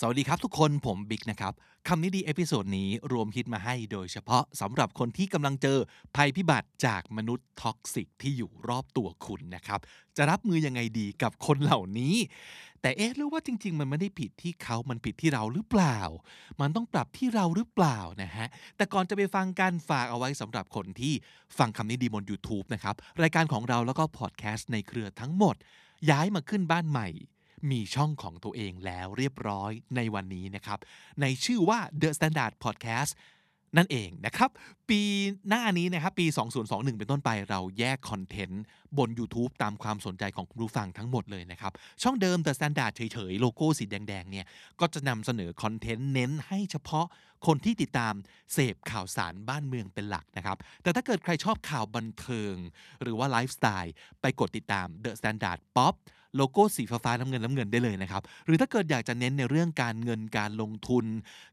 สวัสดีครับทุกคนผมบิ๊กนะครับคำนี้ดี episode นี้รวมฮิตมาให้โดยเฉพาะสำหรับคนที่กำลังเจอภัยพิบัติจากมนุษย์ toxic ที่อยู่รอบตัวคุณนะครับ จะรับมือยังไงดีกับคนเหล่านี้ แต่เอ๊ะหรือว่าจริง ๆ มันไม่ได้ผิดที่เขามันผิดที่เราหรือเปล่า มันต้องปรับที่เราหรือเปล่านะฮะแต่ก่อนจะไปฟังการฝากเอาไว้สำหรับคนที่ฟังคำนี้ดีบน YouTube นะครับรายการของเราแล้วก็พอดแคสต์ในเครือทั้งหมด ย้ายมาขึ้นบ้านใหม่ มีช่องของตัวเองแล้วเรียบร้อยในวันนี้นะครับ ในชื่อว่า The Standard Podcast นั่นเองนะครับ ปีหน้านี้นะครับ ปี 2021 เป็นต้นไปเราแยกคอนเทนต์ บน YouTube ตามความสนใจของคุณผู้ฟังทั้งหมดเลยนะครับ ช่องเดิม The Standard เฉยๆ โลโก้สีแดงๆเนี่ยก็จะนำเสนอคอนเทนต์เน้นให้เฉพาะคนที่ติดตามเสพข่าวสารบ้านเมืองเป็นหลักนะครับ แต่ถ้าเกิดใครชอบข่าวบันเทิง หรือว่าไลฟ์สไตล์ไปกดติดตาม The Standard Pop โลโก้สีฟ้าๆน้ำเงินน้ำเงินได้เลยนะครับ หรือถ้าเกิดอยากจะเน้นในเรื่องการเงินการลงทุน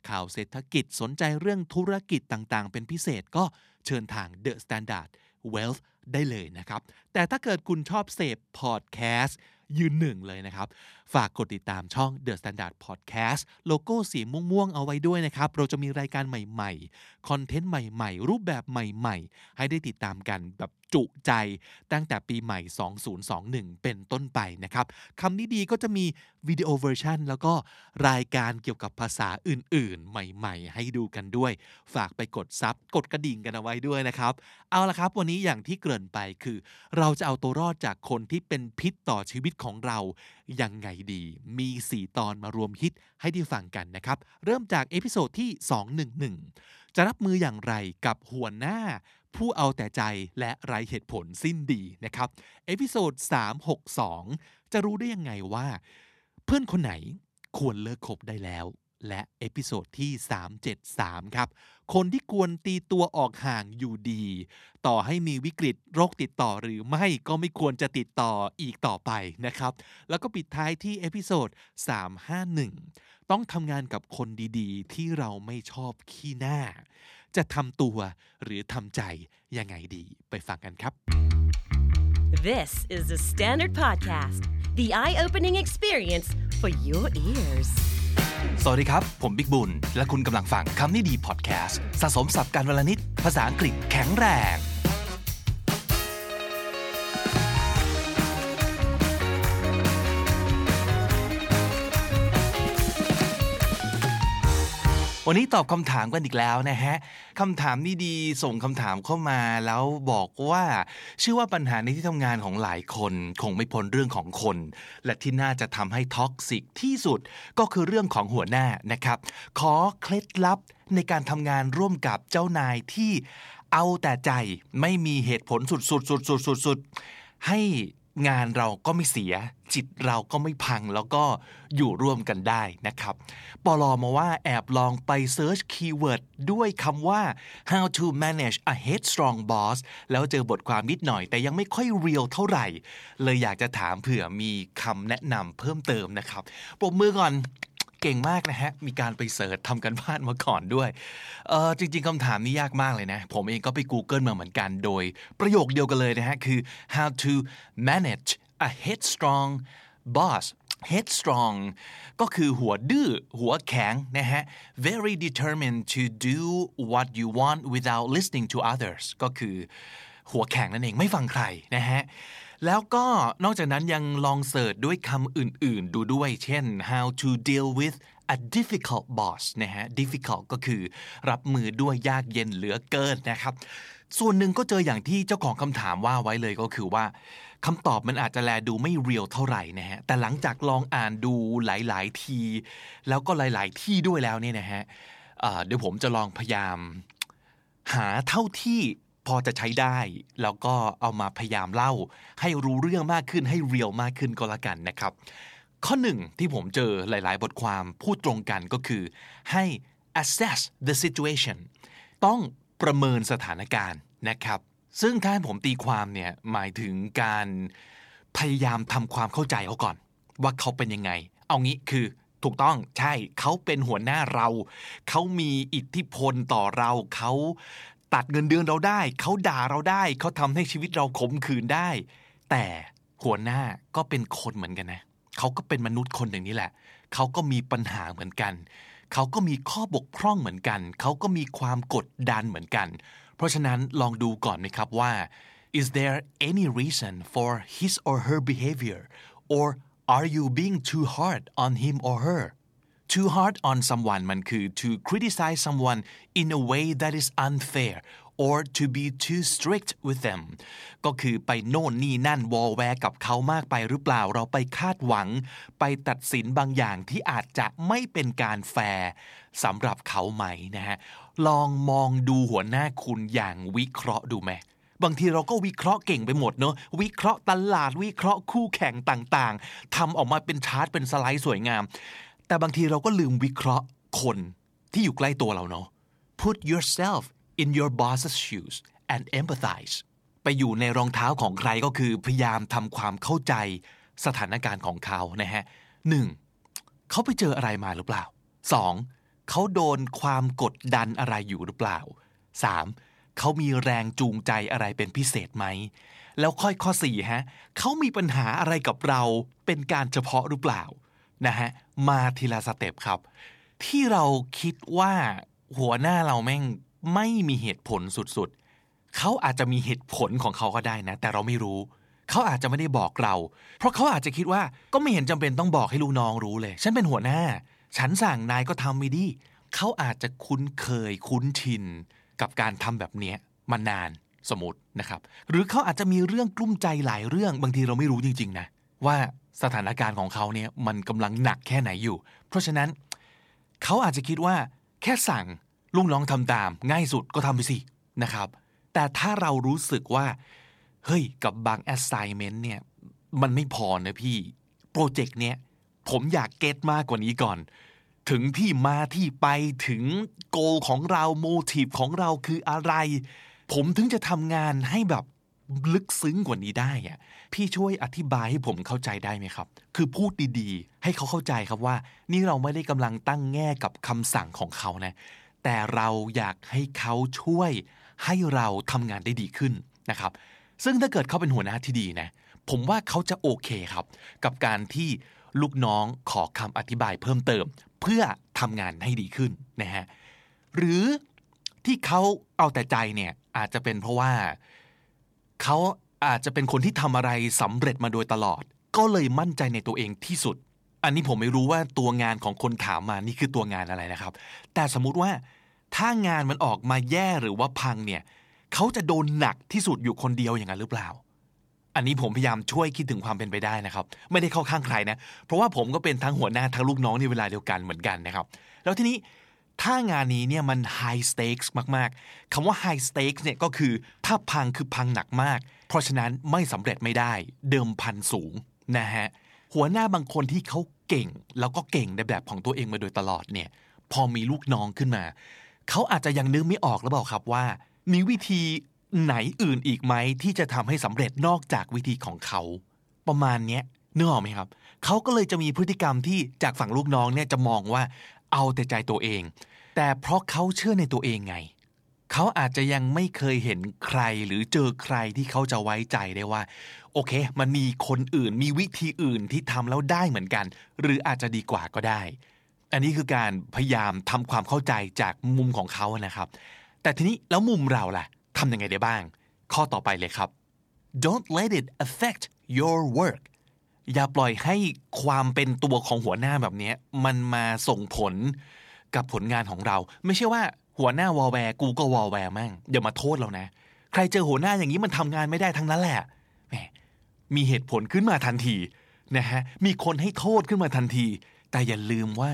ข่าวเศรษฐกิจสนใจเรื่องธุรกิจต่างๆ เป็นพิเศษก็เชิญทาง The Standard Wealth ได้เลยนะครับ แต่ถ้าเกิดคุณชอบเสพพอดแคสต์ยืนหนึ่งเลยนะครับ ฝากกดติดตามช่อง The Standard Podcast โลโก้สีม่วงๆเอาไว้ด้วยนะครับ เราจะมีรายการใหม่ๆ content ใหม่ๆ รูปแบบใหม่ๆ ให้ได้ติดตามกันแบบจุใจตั้งแต่ปีใหม่ 2021 เป็นต้นไปนะครับคำนี้ดีก็จะมี video version แล้วก็รายการเกี่ยวกับภาษาอื่นๆ ใหม่ๆ ให้ดูกันด้วย ฝากไปกด sub กดกระดิ่งกันเอาไว้ด้วยนะครับ เอาละครับวันนี้อย่างที่เกริ่นไปคือ เราจะเอาตัวรอดจากคนที่เป็นพิษต่อชีวิตของเรา ยังไงดี มี 4 ตอนมารวมฮิตให้ได้ฟังกันนะครับ เริ่มจาก episode ที่ 211 จะรับมืออย่างไรกับหัวหน้า ผู้เอาแต่ใจและไร้เหตุผลสิ้นดีนะครับ episode 362 จะรู้ได้ยังไงว่า เพื่อนคนไหนควรเลิกคบได้แล้ว และ episode ที่ 373 ครับ คนที่ควรตีตัวออกห่างอยู่ดี ต่อให้มีวิกฤตโรคติดต่อหรือไม่ก็ไม่ควรจะติดต่ออีกต่อไปนะครับ แล้วก็ปิดท้ายที่ episode 351 ต้องทำงานกับคนดีๆ ที่เราไม่ชอบขี้หน้า จะทำตัวหรือทำใจยังไงดีไปฟังกันครับ This is the Standard Podcast, the eye opening experience for your ears. สวัสดีครับ ผมบิ๊กบุญ และคุณกำลังฟังคำนี้ดีพอดแคสต์สะสมศัพท์กันวันละนิดภาษาอังกฤษแข็งแรง วันนี้ตอบคำถามกันอีกแล้วนะฮะคำถามนี้ดีส่งคำถามเข้ามาแล้วบอกว่าเชื่อว่าปัญหาในที่ทำงานของหลายคนคงไม่พ้นเรื่องของคน และที่น่าจะทำให้ toxic ที่สุดก็คือเรื่องของหัวหน้านะครับ ขอเคล็ดลับในการทำงานร่วมกับเจ้านายที่เอาแต่ใจไม่มีเหตุผลสุดๆๆๆๆให้ งานเราก็ไม่เสีย จิตเราก็ไม่พังแล้วก็อยู่ร่วมกันได้นะครับปล. มาว่าแอบลองไป search keyword ด้วยคำว่า how to manage a headstrong boss แล้วเจอบทความนิดหน่อยแต่ยังไม่ค่อย real เท่าไหร่ เลยอยากจะถามเผื่อมีคำแนะนำเพิ่มเติมนะครับปรบมือก่อน เก่งมากนะฮะ มีการไปเสิร์ชทำกันบ้านมาก่อนด้วยเออจริง ๆคำถามนี้ยากมากเลยนะ ผมเองก็ไป Google มาเหมือนกันโดย ประโยคเดียวกันเลยนะฮะ คือ how to manage a headstrong boss headstrong ก็คือหัวดื้อหัวแข็งนะฮะ very determined to do what you want without listening to others ก็คือหัวแข็งนั่นเองไม่ฟังใครนะฮะ แล้วก็นอกจากนั้นยังลองเสิร์ชด้วยคำอื่นๆ ดูด้วย เช่น how to deal with a difficult boss นะฮะ difficult ก็คือรับมือด้วยยากเย็นเหลือเกินนะครับ ส่วนหนึ่งก็เจออย่างที่เจ้าของคำถามว่าไว้เลยก็คือว่าคำตอบมันอาจจะแลดูไม่เรียลเท่าไหร่นะฮะ แต่หลังจากลองอ่านดูหลาย ๆ ที แล้วก็หลาย ๆ ที่ด้วยแล้วเนี่ยนะฮะเอ่อเดี๋ยวผมจะลองพยายาม หาเท่าที่ พอจะใช้ได้ แล้วก็เอามาพยายามเล่า ให้รู้เรื่องมากขึ้นให้เรียลมากขึ้นก็แล้วกันนะครับ ข้อหนึ่งที่ผมเจอหลาย ๆ บทความพูดตรงกันก็คือให้ assess the situation ต้องประเมินสถานการณ์นะครับ ซึ่งถ้าผมตีความเนี่ยหมายถึงการพยายามทำความเข้าใจเขาก่อน ว่าเขาเป็นยังไง เอางี้คือถูกต้องใช่เขาเป็นหัวหน้าเรา เขามีอิทธิพลต่อเราเขา ตัดเงินเดือนเราได้ เขาด่าเราได้ เขาทำให้ชีวิตเราขมขื่นได้ แต่หัวหน้าก็เป็นคนเหมือนกันนะเขาก็เป็นมนุษย์คนหนึ่งนี่แหละ เขาก็มีปัญหาเหมือนกัน เขาก็มีข้อบกพร่องเหมือนกัน เขาก็มีความกดดันเหมือนกัน เพราะฉะนั้นลองดูก่อนไหมครับว่า is there any reason for his or her behavior or are you being too hard on him or her too hard on someone มันคือ to criticize someone in a way that is unfair or to be too strict with them ก็คือไปโน่นนี่นั่นวอลแวร์กับเขามากไปหรือเปล่าเราไปคาดหวัง ไปตัดสินบางอย่างที่อาจจะไม่เป็นการแฟร์สำหรับเขาไหมนะฮะลองมองดูหัวหน้าคุณอย่างวิเคราะห์ดูไหมบางทีเราก็วิเคราะห์เก่งไปหมดเนอะวิเคราะห์ตลาดวิเคราะห์คู่แข่งต่างๆทำออกมาเป็นชาร์ตเป็นสไลด์สวยงาม แต่บางทีเราก็ลืมวิเคราะห์คนที่อยู่ใกล้ตัวเราเนาะ put yourself in your boss's shoes and empathize ไปอยู่ในรองเท้าของใครก็คือพยายามทำความเข้าใจสถานการณ์ของเขานะฮะหนึ่งเขาไปเจออะไรมาหรือเปล่าสองเขาโดนความกดดันอะไรอยู่หรือเปล่าสามเขามีแรงจูงใจอะไรเป็นพิเศษไหม แล้วค่อยข้อสี่ฮะเขามีปัญหาอะไรกับเราเป็นการเฉพาะหรือเปล่า นะฮะมาทีละสเต็ปครับ ที่เราคิดว่าหัวหน้าเราแม่งไม่มีเหตุผลสุดๆ เขาอาจจะมีเหตุผลของเขาก็ได้นะ แต่เราไม่รู้ เขาอาจจะไม่ได้บอกเรา เพราะเขาอาจจะคิดว่าก็ไม่เห็นจำเป็นต้องบอกให้ลูกน้องรู้เลย ฉันเป็นหัวหน้า ฉันสั่งนายก็ทำไม่ดี เขาอาจจะคุ้นเคยคุ้นชิน กับการทำแบบเนี้ยมานานสมมตินะครับ หรือเขาอาจจะมีเรื่องกลุ้มใจหลายเรื่อง บางทีเราไม่รู้จริง ๆ นะ ว่า สถานการณ์ของเขาเนี่ยมันกำลังหนักแค่ไหนอยู่ เพราะฉะนั้นเขาอาจจะคิดว่าแค่สั่งลูกน้องทำตาม ง่ายสุดก็ทำไปสินะครับ แต่ถ้าเรารู้สึกว่า เฮ้ย กับบาง assignment เนี่ย มันไม่พอนะพี่ โปรเจกต์เนี้ยผมอยากเก็ตมากกว่านี้ก่อน ถึงที่มาที่ไปถึงโกของเราโมทีฟของเราคืออะไร ผมถึงจะทำงานให้แบบ ลึกซึ้งกว่านี้ได้อะพี่ช่วยอธิบายให้ผมเข้าใจได้ไหมครับ คือพูดดีๆ ให้เขาเข้าใจครับว่า นี่เราไม่ได้กำลังตั้งแง่กับคำสั่งของเขานะ แต่เราอยากให้เขาช่วยให้เราทำงานได้ดีขึ้นนะครับ ซึ่งถ้าเกิดเขาเป็นหัวหน้าที่ดีนะ ผมว่าเขาจะโอเคครับ กับการที่ลูกน้องขอคำอธิบายเพิ่มเติม เพื่อทำงานให้ดีขึ้นนะฮะ หรือที่เขาเอาแต่ใจเนี่ยอาจจะเป็นเพราะว่า เขาอาจจะเป็นคนที่ทำอะไรสำเร็จมาโดยตลอด ก็เลยมั่นใจในตัวเองที่สุด อันนี้ผมไม่รู้ว่าตัวงานของคนถามมานี่คือตัวงานอะไรนะครับ แต่สมมุติว่าถ้างานมันออกมาแย่หรือว่าพังเนี่ยเขาจะโดนหนักที่สุดอยู่คนเดียวอย่างนั้นหรือเปล่า อันนี้ผมพยายามช่วยคิดถึงความเป็นไปได้นะครับ ไม่ได้เข้าข้างใครนะ เพราะว่าผมก็เป็นทั้งหัวหน้าทั้งลูกน้องในเวลาเดียวกันเหมือนกันนะครับ แล้วทีนี้ ถ้างานนี้เนี่ยมัน high stakes มากๆคำว่า high stakes เนี่ยก็คือถ้าพังคือพังหนักมาก เพราะฉะนั้นไม่สำเร็จไม่ได้ เดิมพันสูงนะฮะหัวหน้าบางคนที่เขาเก่ง แล้วก็เก่งในแบบของตัวเองมาโดยตลอดเนี่ยพอมีลูกน้องขึ้นมาเขาอาจจะยังนึกไม่ออกหรือเปล่าครับว่า มีวิธีไหนอื่นอีกไหมที่จะทำให้สำเร็จนอกจากวิธีของเขาประมาณเนี้ยนึกออกไหมครับเขาก็เลยจะมีพฤติกรรมที่จากฝั่งลูกน้องเนี่ยจะมองว่าเอาแต่ใจตัวเอง แต่เพราะเขาเชื่อในตัวเองไง เขาอาจจะยังไม่เคยเห็นใครหรือเจอใครที่เขาจะไว้ใจได้ว่า โอเค มันมีคนอื่นมีวิธีอื่นที่ทำแล้วได้เหมือนกัน หรืออาจจะดีกว่าก็ได้ อันนี้คือการพยายามทำความเข้าใจจากมุมของเขานะครับ แต่ทีนี้แล้วมุมเราล่ะทำยังไงได้บ้าง ข้อต่อไปเลยครับ don't let it affect your work อย่าปล่อยให้ความเป็นตัวของหัวหน้าแบบนี้มันมาส่งผล กับผลงานของเรา ไม่ใช่ว่าหัวหน้าวอลแวร์กูก็วอลแวร์มั่งอย่ามาโทษเรานะ ใครเจอหัวหน้าอย่างนี้มันทำงานไม่ได้ทั้งนั้นแหละแหมมีเหตุผลขึ้นมาทันทีนะฮะมีคนให้โทษขึ้นมาทันที แต่อย่าลืมว่า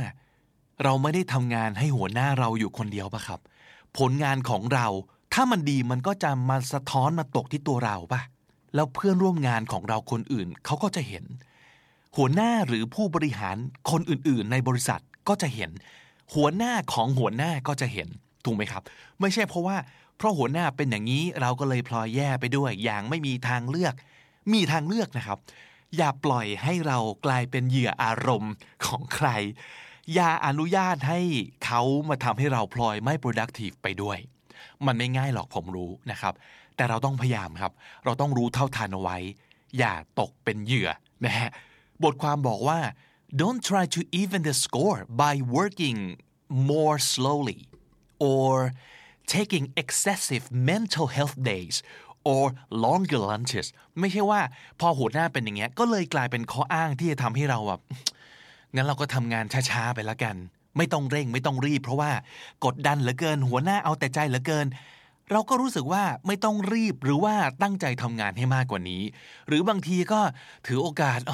เราไม่ได้ทำงานให้หัวหน้าเราอยู่คนเดียวปะครับ ผลงานของเราถ้ามันดีมันก็จะมาสะท้อนมาตกที่ตัวเราปะแล้วเพื่อนร่วมงานของเราคนอื่นเขาก็จะเห็น หัวหน้าหรือผู้บริหารคนอื่นๆ ในบริษัทก็จะเห็น หัวหน้าของหัวหน้าก็จะเห็นถูกไหมครับ ไม่ใช่เพราะว่าเพราะหัวหน้าเป็นอย่างนี้เราก็เลยพลอยแย่ไปด้วย อย่างไม่มีทางเลือก มีทางเลือกนะครับ อย่าปล่อยให้เรากลายเป็นเหยื่ออารมณ์ของใคร อย่าอนุญาตให้เขามาทำให้เราพลอยไม่ productive ไปด้วย มันไม่ง่ายหรอกผมรู้นะครับ แต่เราต้องพยายามครับ เราต้องรู้เท่าทันเอาไว้ อย่าตกเป็นเหยื่อนะฮะบทความบอกว่า don't try to even the score by working more slowly or taking excessive mental health days or longer lunches ไม่ใช่ว่าพอหัวหน้าเป็นอย่างเงี้ยก็เลยกลายเป็นข้ออ้างที่จะทำให้เราแบบงั้นเราก็ทำงานช้าๆไปแล้วกัน ไม่ต้องเร่งไม่ต้องรีบ เพราะว่ากดดันเหลือเกิน หัวหน้าเอาแต่ใจเหลือเกิน เราก็รู้สึกว่าไม่ต้องรีบหรือว่าตั้งใจทำงานให้มากกว่านี้ หรือบางทีก็ถือโอกาสอ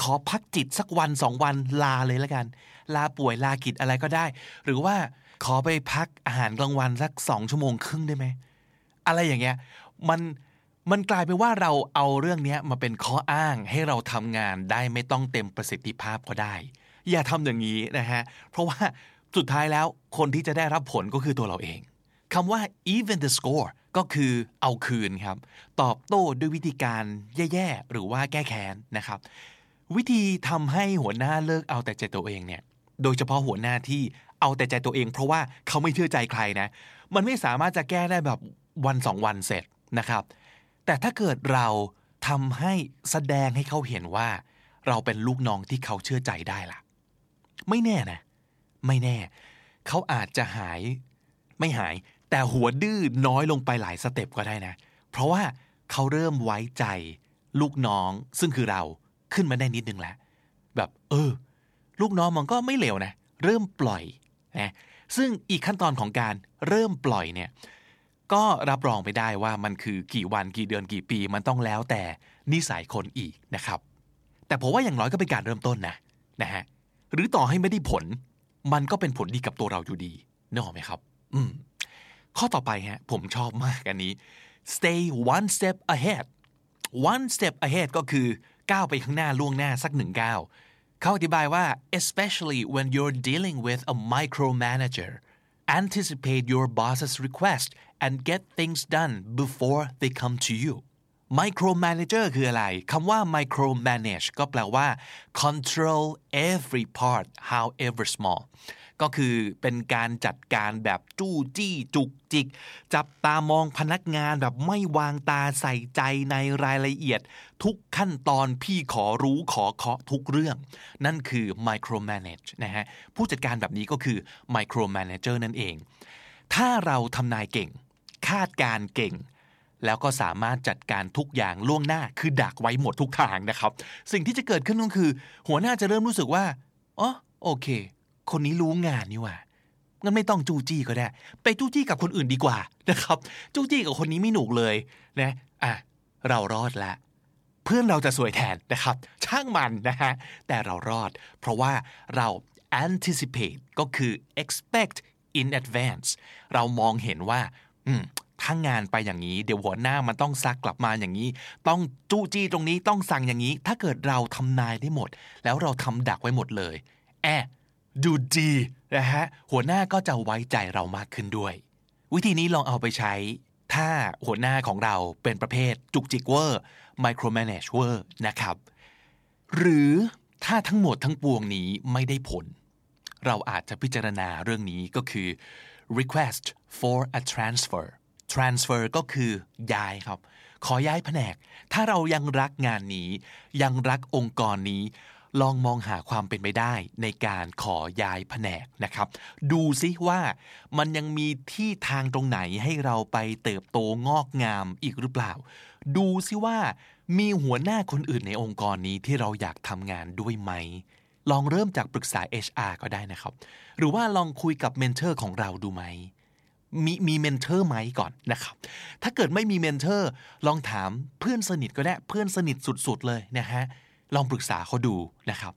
ขอพักจิตสักวันสองวันลาเลยแล้วกัน ลาป่วยลากิจอะไรก็ได้ หรือว่าขอไปพักอาหารกลางวันสักสองชั่วโมงครึ่งได้ไหมอะไรอย่างเงี้ยมันมันกลายเป็นว่าเราเอาเรื่องนี้มาเป็นข้ออ้างให้เราทำงานได้ไม่ต้องเต็มประสิทธิภาพก็ได้ อย่าทำอย่างนี้นะฮะ เพราะว่าสุดท้ายแล้วคนที่จะได้รับผลก็คือตัวเราเองคำว่า even the score ก็คือเอาคืนครับ ตอบโต้ด้วยวิธีการแย่ๆ หรือว่าแก้แค้นนะครับ วิธีทำให้หัวหน้าเลิกเอาแต่ใจตัวเองเนี่ย โดยเฉพาะหัวหน้าที่เอาแต่ใจตัวเอง เพราะว่าเขาไม่เชื่อใจใครนะ มันไม่สามารถจะแก้ได้แบบวันสองวันเสร็จนะครับ แต่ถ้าเกิดเราทำให้แสดงให้เขาเห็นว่า เราเป็นลูกน้องที่เขาเชื่อใจได้ล่ะ ไม่แน่นะ ไม่แน่ เขาอาจจะหาย ไม่หาย แต่หัวดื้อน้อยลงไปหลายสเต็ปก็ได้นะ เพราะว่าเขาเริ่มไว้ใจลูกน้องซึ่งคือเรา ขึ้นมาได้นิดนึงแล้ว แบบเออ ลูกน้องมันก็ไม่เลวนะ เริ่มปล่อยนะซึ่งอีกขั้นตอนของการเริ่มปล่อยเนี่ยก็รับรองไปได้ว่ามันคือกี่วันกี่เดือนกี่ปีมันต้องแล้วแต่นิสัยคนอีกนะครับ แต่ผมว่าอย่างน้อยก็เป็นการเริ่มต้นนะนะฮะหรือต่อให้ไม่ได้ผล มันก็เป็นผลดีกับตัวเราอยู่ดีนึกออกไหมครับ อืมข้อต่อไปฮะผมชอบมากอันนี้ stay one step ahead one step ahead ก็คือ ก้าวไปข้างหน้าล่วงหน้าสักหนึ่งก้าวเขาอธิบายว่า especially when you're dealing with a micromanager anticipate your boss's request and get things done before they come to you micromanager คืออะไรคำว่า micromanage ก็แปลว่า control every part however small ก็คือเป็นการจัดการแบบจู้จี้จุกจิก จับตามองพนักงานแบบไม่วางตาใส่ใจในรายละเอียด ทุกขั้นตอนพี่ขอรู้ขอเคาะทุกเรื่อง นั่นคือ micromanage นะฮะผู้จัดการแบบนี้ก็คือ micromanager นั่นเอง ถ้าเราทำนายเก่ง คาดการเก่งแล้วก็สามารถจัดการทุกอย่างล่วงหน้าคือดักไว้หมดทุกทางนะครับ สิ่งที่จะเกิดขึ้นก็คือ หัวหน้าจะเริ่มรู้สึกว่าอ๋อโอเค คนนี้รู้งานนี่ว่างั้นไม่ต้องจู้จี้ก็ได้ ไปจู้จี้กับคนอื่นดีกว่านะครับ จู้จี้กับคนนี้ไม่หนุกเลยนะอะเรารอดละเพื่อนเราจะสวยแทนนะครับ ช่างมันนะฮะแต่เรารอด เพราะว่าเรา anticipate ก็คือ expect in advance เรามองเห็นว่าอืมถ้างานไปอย่างนี้ เดี๋ยวหัวหน้ามันต้องซักกลับมาอย่างนี้ ต้องจู้จี้ตรงนี้ต้องสั่งอย่างนี้ ถ้าเกิดเราทำนายได้หมด แล้วเราทำดักไว้หมดเลย แอะ ดูดีนะฮะหัวหน้าก็จะไว้ใจเรามากขึ้นด้วย วิธีนี้ลองเอาไปใช้ ถ้าหัวหน้าของเราเป็นประเภทจุกจิกเวอร์ micromanage เวอร์นะครับ หรือถ้าทั้งหมดทั้งปวงนี้ไม่ได้ผล เราอาจจะพิจารณาเรื่องนี้ก็คือ request for a transfer transfer ก็คือย้ายครับ ขอย้ายแผนก ถ้าเรายังรักงานนี้ ยังรักองค์กรนี้ ลองมองหาความเป็นไปได้ในการขอย้ายแผนกนะครับ ดูซิว่ามันยังมีที่ทางตรงไหนให้เราไปเติบโตงอกงามอีกหรือเปล่า ดูซิว่ามีหัวหน้าคนอื่นในองค์กรนี้ที่เราอยากทำงานด้วยไหม ลองเริ่มจากปรึกษา HR ก็ได้นะครับ หรือว่าลองคุยกับ mentor ของเราดูไหมมีมี mentor ไหมก่อนนะครับ ถ้าเกิดไม่มี mentor ลองถามเพื่อนสนิทก็ได้ เพื่อนสนิทสุดๆเลยนะฮะ ลองปรึกษาเขาดูนะครับ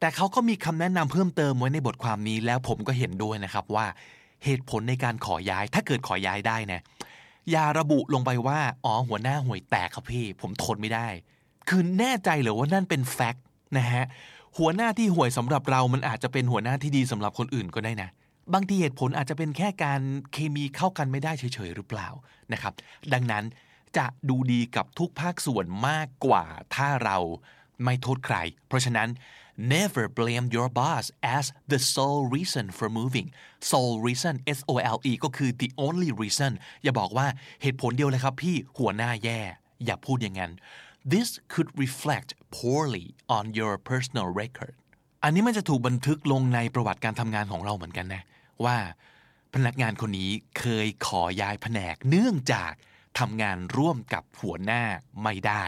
แต่เขาก็มีคำแนะนำเพิ่มเติมไว้ในบทความนี้แล้วผมก็เห็นด้วยนะครับว่าเหตุผลในการขอย้าย ถ้าเกิดขอย้ายได้นะอย่าระบุลงไปว่าอ๋อหัวหน้าห่วยแตกครับพี่ ผมทนไม่ได้ คือแน่ใจหรือว่านั่นเป็นแฟกต์นะฮะหัวหน้าที่ห่วยสำหรับเรา มันอาจจะเป็นหัวหน้าที่ดีสำหรับคนอื่นก็ได้นะ บางทีเหตุผลอาจจะเป็นแค่การเคมีเข้ากันไม่ได้เฉยๆหรือเปล่านะครับ ดังนั้นจะดูดีกับทุกภาคส่วนมากกว่าถ้าเรา ไม่โทษใคร เพราะฉะนั้น never blame your boss as the sole reason for moving sole reason S O L E ก็คือ the only reason อย่าบอกว่าเหตุผลเดียวเลยครับพี่หัวหน้าแย่ อย่าพูดอย่างนั้น this could reflect poorly on your personal record อันนี้มันจะถูกบันทึกลงในประวัติการทำงานของเราเหมือนกันนะ ว่าพนักงานคนนี้เคยขอย้ายแผนกเนื่องจากทำงานร่วมกับหัวหน้าไม่ได้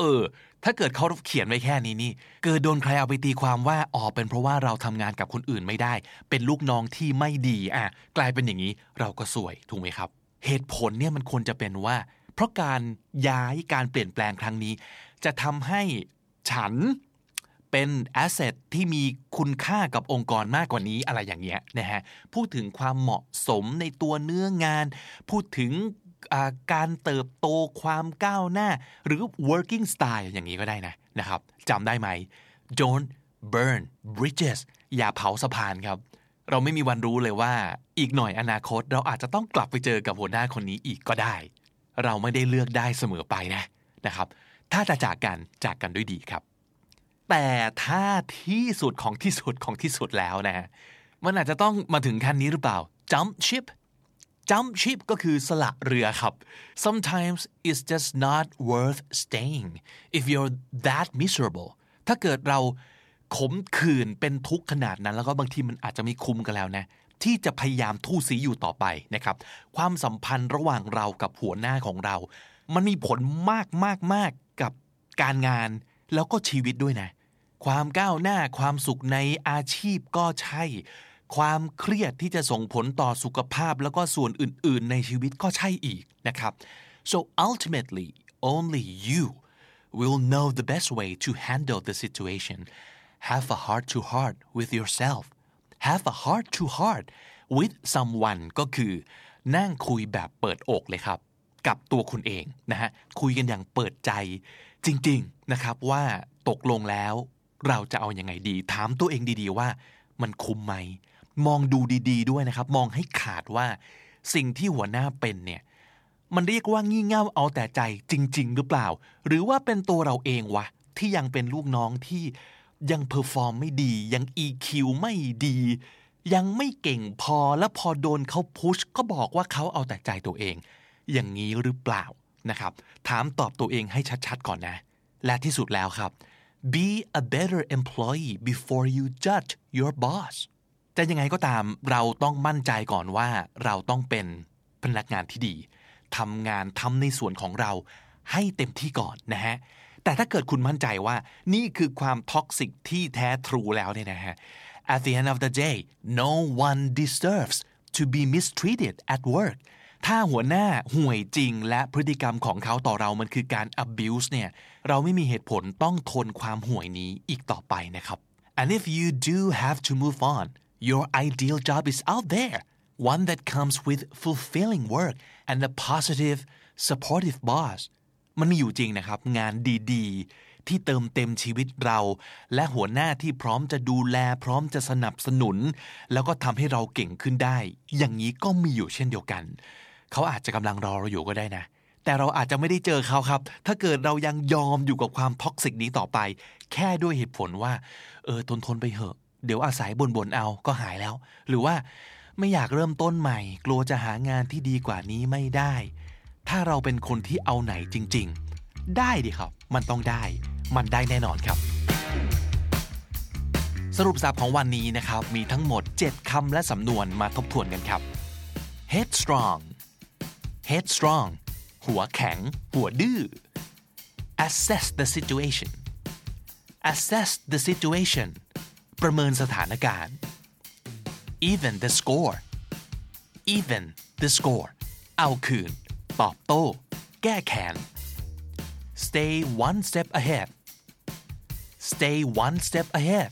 เออ ถ้าเกิดเขาเขียนไว้แค่นี้นี่ เกิดโดนใครเอาไปตีความว่าอ๋อเป็นเพราะว่าเราทำงานกับคนอื่นไม่ได้ เป็นลูกน้องที่ไม่ดีอะกลายเป็นอย่างนี้เราก็สวยถูกไหมครับ เหตุผลเนี่ยมันควรจะเป็นว่า เพราะการย้ายการเปลี่ยนแปลงครั้งนี้ จะทำให้ฉันเป็นแอสเซทที่มีคุณค่ากับองค์กรมากกว่านี้อะไรอย่างเงี้ยนะฮะพูดถึงความเหมาะสมในตัวเนื้องาน พูดถึง การเติบโตความก้าวหน้า หรือ working style อย่างนี้ก็ได้นะนะครับจำได้ไหม don't burn bridges อย่าเผาสะพานครับ เราไม่มีวันรู้เลยว่า อีกหน่อยอนาคต เราอาจจะต้องกลับไปเจอกับหัวหน้าคนนี้อีกก็ได้ เราไม่ได้เลือกได้เสมอไปนะนะครับ ถ้าจะจากกันจากกันด้วยดีครับ แต่ถ้าที่สุดของที่สุดของที่สุดแล้วนะ มันอาจจะต้องมาถึงขั้นนี้หรือเปล่า jump ship jump ship ก็คือสละเรือครับ sometimes it's just not worth staying if you're that miserable ถ้าเกิดเราขมขื่นเป็นทุกข์ขนาดนั้น แล้วก็บางทีมันอาจจะไม่คุ้มกันแล้วนะที่จะพยายามทู่สีอยู่ต่อไปนะครับ ความสัมพันธ์ระหว่างเรากับหัวหน้าของเรา มันมีผลมากมากมากกับการงาน แล้วก็ชีวิตด้วยนะ ความก้าวหน้าความสุขในอาชีพก็ใช่ ความเครียดที่จะส่งผลต่อสุขภาพแล้วก็ส่วนอื่น ๆ ในชีวิตก็ใช่อีกนะครับ so ultimately only you will know the best way to handle the situation have a heart to heart with yourself have a heart to heart with someone ก็คือนั่งคุยแบบเปิดอกเลยครับ กับตัวคุณเองนะฮะคุยกันอย่างเปิดใจจริง ๆ นะครับว่าตกลงแล้วเราจะเอาอยัางไงดี ถามตัวเองดี ๆ ว่ามันคุ้มไหม มองดูดี ๆ ด้วยนะครับ มองให้ขาดว่าสิ่งที่หัวหน้าเป็นเนี่ยมันเรียกว่างี่เง่าเอาแต่ใจจริง ๆ หรือเปล่า หรือว่าเป็นตัวเราเองวะ ที่ยังเป็นลูกน้องที่ยัง perform ไม่ดี ยัง EQ ไม่ดี ยังไม่เก่งพอแล้วพอโดนเขาพุชก็บอกว่าเขาเอาแต่ใจตัวเอง อย่างนี้หรือเปล่านะครับ ถามตอบตัวเองให้ชัดๆ ก่อนนะ และที่สุดแล้วครับ be a better employee before you judge your boss จะยังไงก็ตามเราต้องมั่นใจก่อนว่าเราต้องเป็นพนักงานที่ดีทำงานทำในส่วนของเราให้เต็มที่ก่อนนะฮะแต่ถ้าเกิดคุณมั่นใจว่านี่คือความท็อกซิกที่แท้ทรูแล้วเนี่ยนะฮะ at the end of the day no one deserves to be mistreated at work ถ้าหัวหน้าห่วยจริงและพฤติกรรมของเขาต่อเรามันคือการ abuse เนี่ยเราไม่มีเหตุผลต้องทนความห่วยนี้อีกต่อไปนะครับ and if you do have to move on your ideal job is out there one that comes with fulfilling work and a positive supportive boss มันมีอยู่จริงนะครับ งานดีๆ ที่เติมเต็มชีวิตเรา และหัวหน้าที่พร้อมจะดูแล พร้อมจะสนับสนุน แล้วก็ทำให้เราเก่งขึ้นได้ อย่างนี้ก็มีอยู่เช่นเดียวกัน เขาอาจจะกำลังรอเราอยู่ก็ได้นะแต่เราอาจจะไม่ได้เจอเขาครับ ถ้าเกิดเรายังยอมอยู่กับความท็อกซิกนี้ต่อไป แค่ด้วยเหตุผลว่า เออทนทนไปเหอะ เดี๋ยวอาศัยบ่นๆเอาก็หายแล้ว หรือว่าไม่อยากเริ่มต้นใหม่ กลัวจะหางานที่ดีกว่านี้ไม่ได้ ถ้าเราเป็นคนที่เอาไหนจริง ๆ ได้ดิครับ มันต้องได้ มันได้แน่นอนครับ สรุปสับของวันนี้นะครับ มีทั้งหมด 7 คำและสำนวนมาทบทวนกันครับ headstrong headstrong หัวแข็ง หัวดื้อ assess the situation assess the situation ประเมินสถานการณ์ even the score even the score เอาคืน ตอบโต้ แก้แค้น stay one step ahead stay one step ahead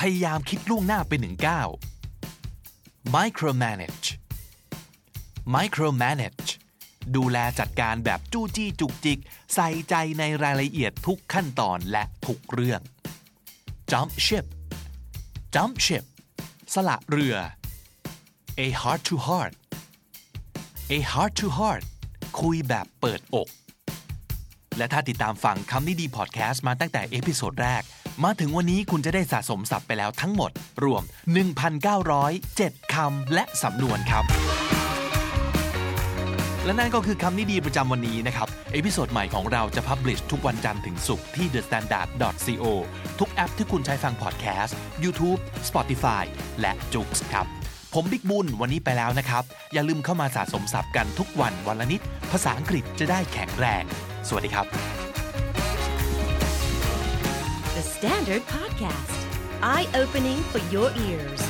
พยายามคิดล่วงหน้าไปหนึ่งก้าว micromanage micromanage ดูแลจัดการแบบจู้จี้จุกจิก ใส่ใจในรายละเอียดทุกขั้นตอนและทุกเรื่อง jump ship jump ship สละเรือ a heart to heart a heart to heart คุยแบบเปิดอก และถ้าติดตามฟังคำนี้ดีพอดแคสต์มาตั้งแต่ episode แรก มาถึงวันนี้คุณจะได้สะสมศัพท์ไปแล้วทั้งหมด รวม 1,907คำและสำนวนครับ และนั่นก็คือคำนี้ดีประจำวันนี้นะครับ episode ใหม่ของเราจะ publish ทุกวันจันทร์ถึงศุกร์ที่ thestandard.co ทุกแอปที่คุณใช้ฟังพอดแคสต์ YouTube Spotify และ j o o x ครับ ผมบิ๊กบุญวันนี้ไปแล้วนะครับ อย่าลืมเข้ามาสะสมศัพท์กันทุกวันวันละนิด ภาษาอังกฤษจะได้แข็งแรง สวัสดีครับ The Standard Podcast, eye opening for your ears.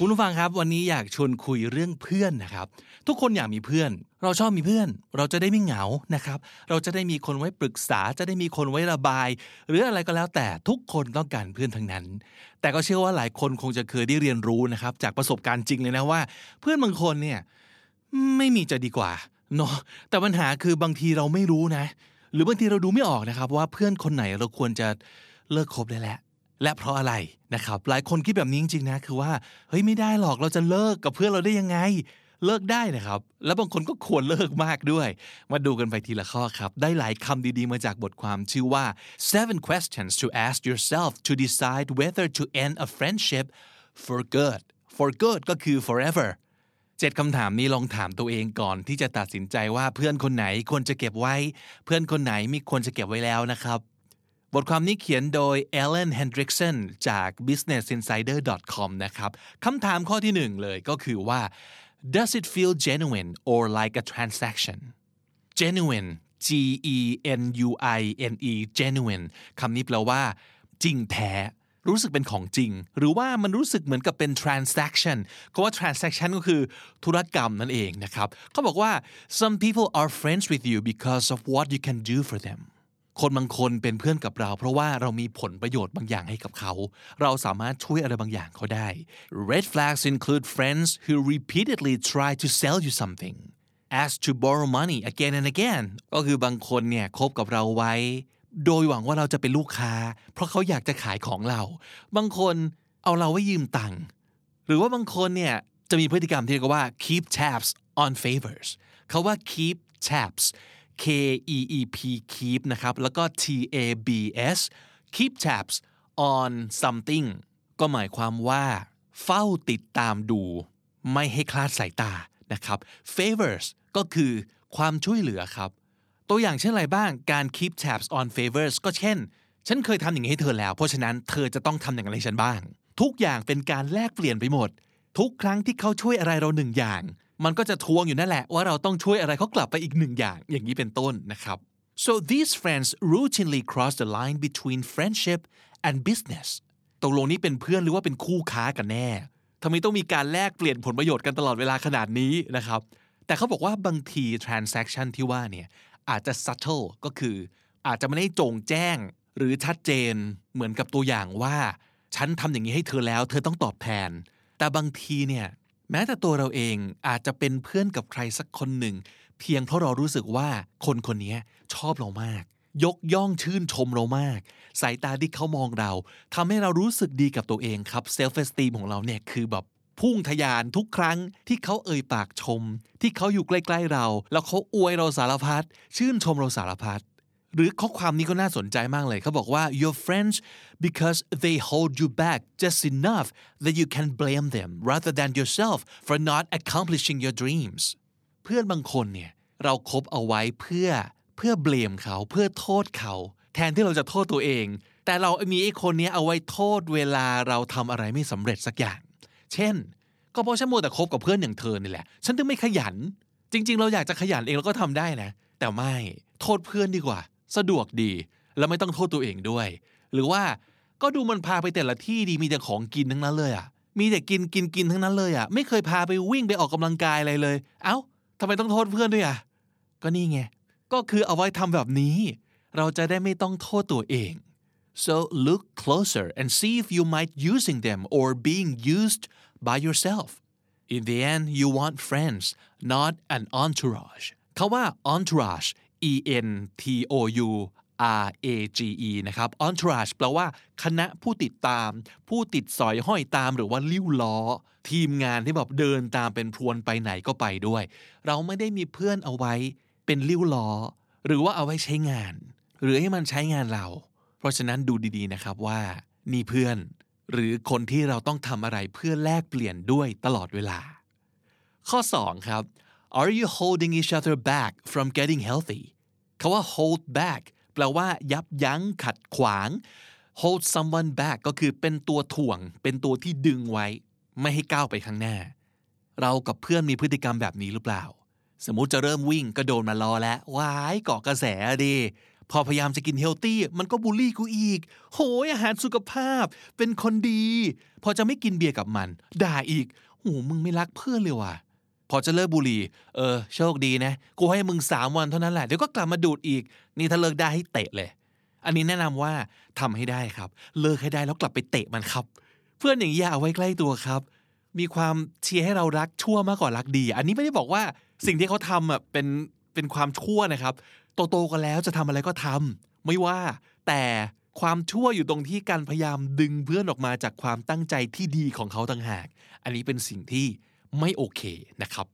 คุณผู้ฟังครับ วันนี้อยากชวนคุยเรื่องเพื่อนนะครับ ทุกคนอยากมีเพื่อน เราชอบมีเพื่อน เราจะได้ไม่เหงานะครับ เราจะได้มีคนไว้ปรึกษา จะได้มีคนไว้ระบาย หรืออะไรก็แล้วแต่ทุกคนต้องการเพื่อนทั้งนั้น แต่ก็เชื่อว่าหลายคนคงจะเคยได้เรียนรู้นะครับ จากประสบการณ์จริงเลยนะว่า เพื่อนบางคนเนี่ยไม่มีจะดีกว่าเนาะแต่ปัญหาคือบางทีเราไม่รู้นะ หรือบางทีเราดูไม่ออกนะครับ ว่าเพื่อนคนไหนเราควรจะเลิกคบได้แล้ว และเพราะอะไรนะครับ หลายคนคิดแบบนี้จริงๆนะ คือว่าเฮ้ยไม่ได้หรอกเราจะเลิกกับเพื่อนเราได้ยังไง เลิกได้นะครับ แล้วบางคนก็ควรเลิกมากด้วย มาดูกันไปทีละข้อครับ ได้หลายคำดีๆมาจากบทความชื่อว่า seven questions to ask yourself to decide whether to end a friendship for good for good ก็คือ forever เจ็ดคำถามนี้ลองถามตัวเองก่อนที่จะตัดสินใจว่าเพื่อนคนไหนควรจะเก็บไว้ เพื่อนคนไหนไม่ควรจะเก็บไว้แล้วนะครับ บทความนี้เขียนโดย Ellen Hendrickson จาก businessinsider.com นะครับคำถามข้อที่หนึ่งเลยก็คือว่า does it feel genuine or like a transaction genuine G E N U I N E genuine คำนี้แปลว่า จริงแท้ รู้สึกเป็นของจริง หรือว่ามันรู้สึกเหมือนกับเป็น transaction คำว่า transaction ก็คือธุรกรรมนั่นเองนะครับเขาบอกว่า some people are friends with you because of what you can do for them คนบางคนเป็นเพื่อนกับเรา เพราะว่าเรามีผลประโยชน์บางอย่างให้กับเขา เราสามารถช่วยอะไรบางอย่างเขาได้ red flags include friends who repeatedly try to sell you something ask to borrow money again and again ก็คือบางคนเนี่ยคบกับเราไว้ โดยหวังว่าเราจะเป็นลูกค้า เพราะเขาอยากจะขายของเรา บางคนเอาเราไว้ยืมตังค์หรือว่าบางคนเนี่ยจะมีพฤติกรรมที่เรียกว่า keep tabs on favors เขาว่า keep tabs K E E P keep นะครับ แล้วก็ T A B S keep tabs on something ก็หมายความว่า เฝ้าติดตามดู ไม่ให้คลาดสายตานะครับ favors ก็คือความช่วยเหลือครับ ตัวอย่างเช่นอะไรบ้างการ keep tabs on favors ก็เช่น ฉันเคยทำอย่างนี้ให้เธอแล้ว เพราะฉะนั้นเธอจะต้องทำอย่างไรฉันบ้าง ทุกอย่างเป็นการแลกเปลี่ยนไปหมด ทุกครั้งที่เขาช่วยอะไรเราหนึ่งอย่าง มันก็จะทวงอยู่นั่นแหละว่าเราต้องช่วยอะไรเขากลับไปอีกหนึ่งอย่างอย่างนี้เป็นต้นนะครับ so these friends routinely cross the line between friendship and business ตกลงนี้เป็นเพื่อนหรือว่าเป็นคู่ค้ากันแน่ทำไมต้องมีการแลกเปลี่ยนผลประโยชน์กันตลอดเวลาขนาดนี้นะครับ แต่เขาบอกว่าบางที transaction ที่ว่าเนี่ยอาจจะ subtle ก็คืออาจจะไม่ได้จะแจ้ง หรือชัดเจนเหมือนกับตัวอย่างว่า ฉันทำอย่างนี้ให้เธอแล้ว เธอต้องตอบแทน แต่บางทีเนี่ย แม้แต่ตัวเราเองอาจจะเป็นเพื่อนกับใครสักคนหนึ่ง เพียงเพราะเรารู้สึกว่าคนคนนี้ชอบเรามาก ยกย่องชื่นชมเรามาก สายตาที่เขามองเราทำให้เรารู้สึกดีกับตัวเองครับ self-esteem ของเราเนี่ยคือแบบพุ่งทะยานทุกครั้งที่เขาเอ่ยปากชม ที่เขาอยู่ใกล้ ๆเรา แล้วเขาอวยเราสารพัดชื่นชมเราสารพัด หรือข้อความนี้ก็น่าสนใจมากเลยเขาบอกว่า your friends because they hold you back just enough that you can blame them rather than yourself for not accomplishing your dreams เพื่อนบางคนเนี่ยเราครบเอาไว้เพื่อเพื่อเบลมเขาเพื่อโทษเขา แทนที่เราจะโทษตัวเอง แต่เรามีไอ้คนนี้เอาไว้โทษเวลาเราทำอะไรไม่สำเร็จสักอย่าง เช่น ก็เพราะฉันมัวแต่คบกับเพื่อนอย่างเธอนี่แหละ ฉันถึงไม่ขยัน จริง ๆ เราอยากจะขยันเองเราก็ทำได้นะ แต่ไม่โทษเพื่อนดีกว่า สะดวกดี แล้วไม่ต้องโทษตัวเองด้วย หรือว่าก็ดูมันพาไปแต่ละที่ดีมีแต่ของกินทั้งนั้นเลยอะมีแต่กินกินกินทั้งนั้นเลยอะไม่เคยพาไปวิ่งไปออกกำลังกายอะไรเลย เอ้าทำไมต้องโทษเพื่อนด้วยอะก็นี่ไงก็คือเอาไว้ทำแบบนี้ เราจะได้ไม่ต้องโทษตัวเอง so look closer and see if you might using them or being used by yourself in the end you want friends not an entourage เขาว่า entourage e n t o u R A G E นะครับ entourage แปลว่าคณะผู้ติดตาม ผู้ติดสอยห้อยตามหรือว่าลิ้วล้อ ทีมงานที่แบบเดินตามเป็นพรวนไปไหนก็ไปด้วย เราไม่ได้มีเพื่อนเอาไว้เป็นลิ้วล้อ หรือว่าเอาไว้ใช้งาน หรือให้มันใช้งานเรา เพราะฉะนั้นดูดีๆนะครับว่านี่เพื่อน หรือคนที่เราต้องทำอะไรเพื่อแลกเปลี่ยนด้วยตลอดเวลา ข้อ 2 ครับ Are you holding each other back from getting healthy คาว่า hold back แปลว่ายับยั้งขัดขวาง hold someone back ก็คือเป็นตัวถ่วง เป็นตัวที่ดึงไว้ ไม่ให้ก้าวไปข้างหน้า เรากับเพื่อนมีพฤติกรรมแบบนี้หรือเปล่า สมมุติจะเริ่มวิ่งก็โดนมันล้อแล้วว้ายเกาะกระแสดีพอพยายามจะกิน healthy มันก็บูลลี่กูอีก โหยอาหารสุขภาพ เป็นคนดี พอจะไม่กินเบียร์กับมัน ด่าอีกโหมึงไม่รักเพื่อนเลยว่ะ พอจะเลิกบุหรี่ เออ โชคดีนะ กูให้มึงสามวันเท่านั้นแหละ เดี๋ยวก็กลับมาดูดอีก นี่ถ้าเลิกได้ให้เตะเลย อันนี้แนะนำว่าทำให้ได้ครับ เลิกให้ได้แล้วกลับไปเตะมันครับ เพื่อนอย่างนี้อย่าเอาไว้ใกล้ตัวครับ มีความเชียร์ให้เรารักชั่วมากกว่ารักดี อันนี้ไม่ได้บอกว่าสิ่งที่เขาทำอะเป็นเป็นความชั่วนะครับ โตโตๆกันแล้วจะทำอะไรก็ทำไม่ว่า แต่ความชั่วอยู่ตรงที่การพยายามดึงเพื่อนออกมาจากความตั้งใจที่ดีของเขาต่างหาก อันนี้เป็นสิ่งที่ ไม่โอเคนะครับ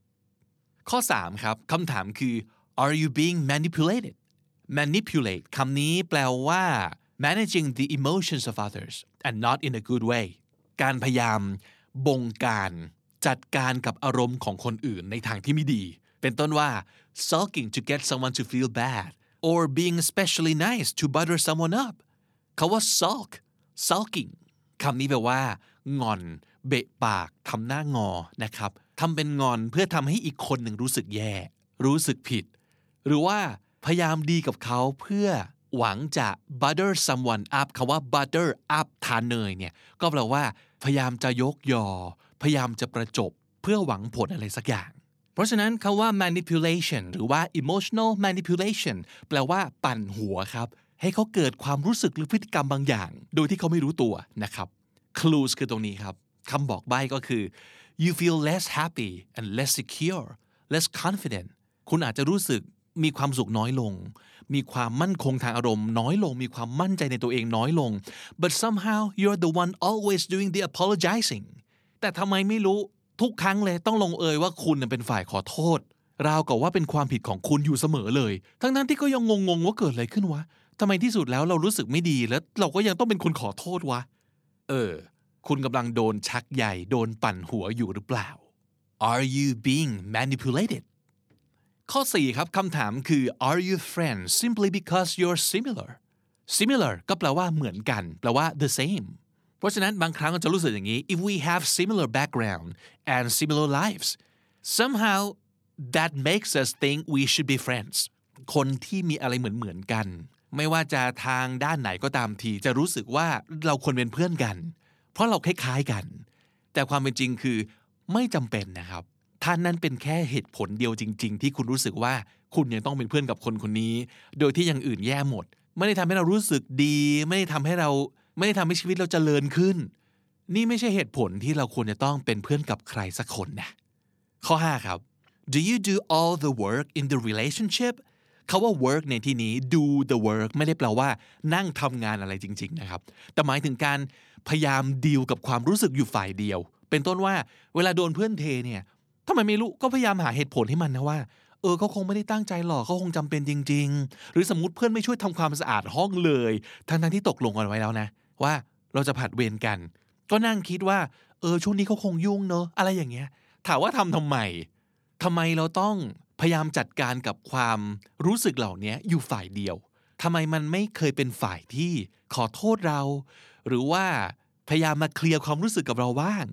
ข้อ 3 ครับคำถามคือ are you being manipulated manipulate คำนี้แปลว่า managing the emotions of others and not in a good way การพยายามบงการจัดการกับอารมณ์ของคนอื่นในทางที่ไม่ดี เป็นต้นว่า sulking to get someone to feel bad or being especially nice to butter someone up คาว่า sulk sulking คำนี้แปลว่า งอน เบะปากทำหน้างอนะครับทำเป็นงอนเพื่อทำให้อีกคนหนึ่งรู้สึกแย่ รู้สึกผิด หรือว่าพยายามดีกับเขาเพื่อหวังจะ butter someone up คาว่า butter up ทานเนยเนี่ยก็แปลว่า พยายามจะยกยอ พยายามจะประจบเพื่อหวังผลอะไรสักอย่าง เพราะฉะนั้นคาว่า manipulation หรือว่า emotional manipulation แปลว่าปั่นหัวครับ ให้เขาเกิดความรู้สึกหรือพฤติกรรมบางอย่าง โดยที่เขาไม่รู้ตัวนะครับ clues คือตรงนี้ครับ คำบอกใบ้ก็คือ you feel less happy and less secure less confident คุณอาจจะรู้สึกมีความสุขน้อยลง มีความมั่นคงทางอารมณ์น้อยลง มีความมั่นใจในตัวเองน้อยลง but somehow you're the one always doing the apologizing แต่ทำไมไม่รู้ทุกครั้งเลยต้องลงเอยว่าคุณเป็นฝ่ายขอโทษ ราวกับว่าเป็นความผิดของคุณอยู่เสมอเลย ทั้งนั้นที่ก็ยังงงๆว่าเกิดอะไรขึ้นวะทำไมที่สุดแล้วเรารู้สึกไม่ดีแล้ว เราก็ยังต้องเป็นคนขอโทษวะ เออ คุณกำลังโดนชักใหญ่โดนปั่นหัวอยู่หรือเปล่า Are you being manipulated ข้อ 4 ครับคำถามคือ Are you friends simply because you're similar similar ก็แปลว่าเหมือนกัน แปลว่า the same เพราะฉะนั้นบางครั้งเราจะรู้สึกอย่างนี้ if we have similar background and similar lives somehow that makes us think we should be friends คนที่มีอะไรเหมือนเหมือนกัน ไม่ว่าจะทางด้านไหนก็ตามที จะรู้สึกว่าเราควรเป็นเพื่อนกัน เพราะเราคล้ายๆกัน แต่ความเป็นจริงคือไม่จำเป็นนะครับท่านนั้นเป็นแค่เหตุผลเดียวจริง ๆ ที่คุณรู้สึกว่าคุณยังต้องเป็นเพื่อนกับคนคนนี้ โดยที่อย่างอื่นแย่หมด ไม่ได้ทำให้เรารู้สึกดี ไม่ได้ทำให้เราไม่ได้ทำให้ชีวิตเราเจริญขึ้น นี่ไม่ใช่เหตุผลที่เราควรจะต้องเป็นเพื่อนกับใครสักคนนะข้อ 5 ครับ do you do all the work in the relationship คาว่า work ในที่นี้ do the work ไม่ได้แปลว่า นั่งทำงานอะไรจริง ๆ นะครับ แต่หมายถึงการพยายามดีลกับความรู้สึกอยู่ฝ่ายเดียว เป็นต้นว่าเวลาโดนเพื่อนเทเนี่ยทำไมไม่รู้ก็พยายามหาเหตุผลให้มันนะว่าเออเขาคงไม่ได้ตั้งใจหรอกเขาคงจำเป็นจริง ๆ หรือสมมติเพื่อนไม่ช่วยทำความสะอาดห้องเลย ทั้งๆที่ตกลงกันไว้แล้วนะ ว่าเราจะผัดเวรกัน ก็นั่งคิดว่า เออช่วงนี้เขาคงยุ่งเนอะอะไรอย่างเงี้ย ถามว่าทำทำไมทำไมเราต้อง พยายามจัดการกับความรู้สึกเหล่านี้อยู่ฝ่ายเดียวทำไมมันไม่เคยเป็นฝ่ายที่ขอโทษเรา หรือว่าพยายามมาเคลียร์ความรู้สึกกับเราบ้าง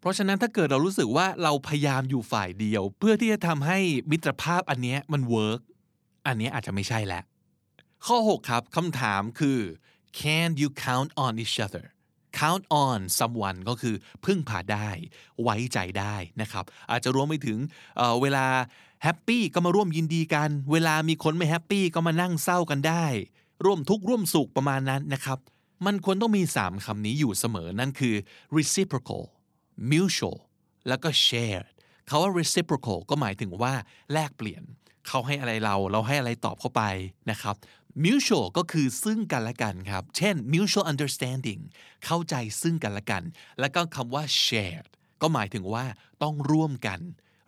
เพราะฉะนั้นถ้าเกิดเรารู้สึกว่าเราพยายามอยู่ฝ่ายเดียว เพื่อที่จะทำให้มิตรภาพอันนี้มันเวิร์กอันนี้อาจจะไม่ใช่แล้วข้อ 6 ครับคำถามคือ can you count on each other count on someone ก็คือพึ่งพาได้ ไว้ใจได้นะครับ อาจจะรวมไปถึงเวลา happy ก็มาร่วมยินดีกัน เวลามีคนไม่ happy ก็มานั่งเศร้ากันได้ ร่วมทุกข์ร่วมสุขประมาณนั้นนะครับ มันควรต้องมี 3คำนี้อยู่เสมอนั่นคือ reciprocal mutual แล้วก็ shared เขาว่า reciprocal ก็หมายถึงว่าแลกเปลี่ยน เขาให้อะไรเราเราให้อะไรตอบเข้าไปนะครับ mutual ก็คือซึ่งกันและกันครับ เช่น mutual understanding เข้าใจซึ่งกันและกัน แล้วก็คำว่า shared ก็หมายถึงว่าต้องร่วมกัน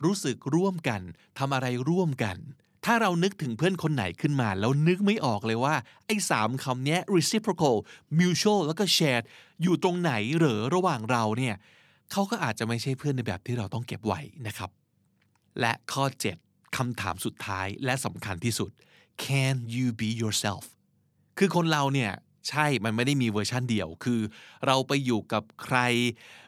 รู้สึกร่วมกันทำอะไรร่วมกัน ถ้าเรานึกถึงเพื่อนคนไหนขึ้นมา แล้วนึกไม่ออกเลยว่า ไอ้สามคำนี้ reciprocal mutual แล้วก็ shared อยู่ตรงไหนหรอระหว่างเราเนี่ยเขาก็อาจจะไม่ใช่เพื่อนในแบบที่เราต้องเก็บไว้นะครับ และข้อ 7คำถามสุดท้ายและสำคัญที่สุด can you be yourself คือคนเราเนี่ย ใช่มันไม่ได้มีเวอร์ชันเดียว คือเราไปอยู่กับใคร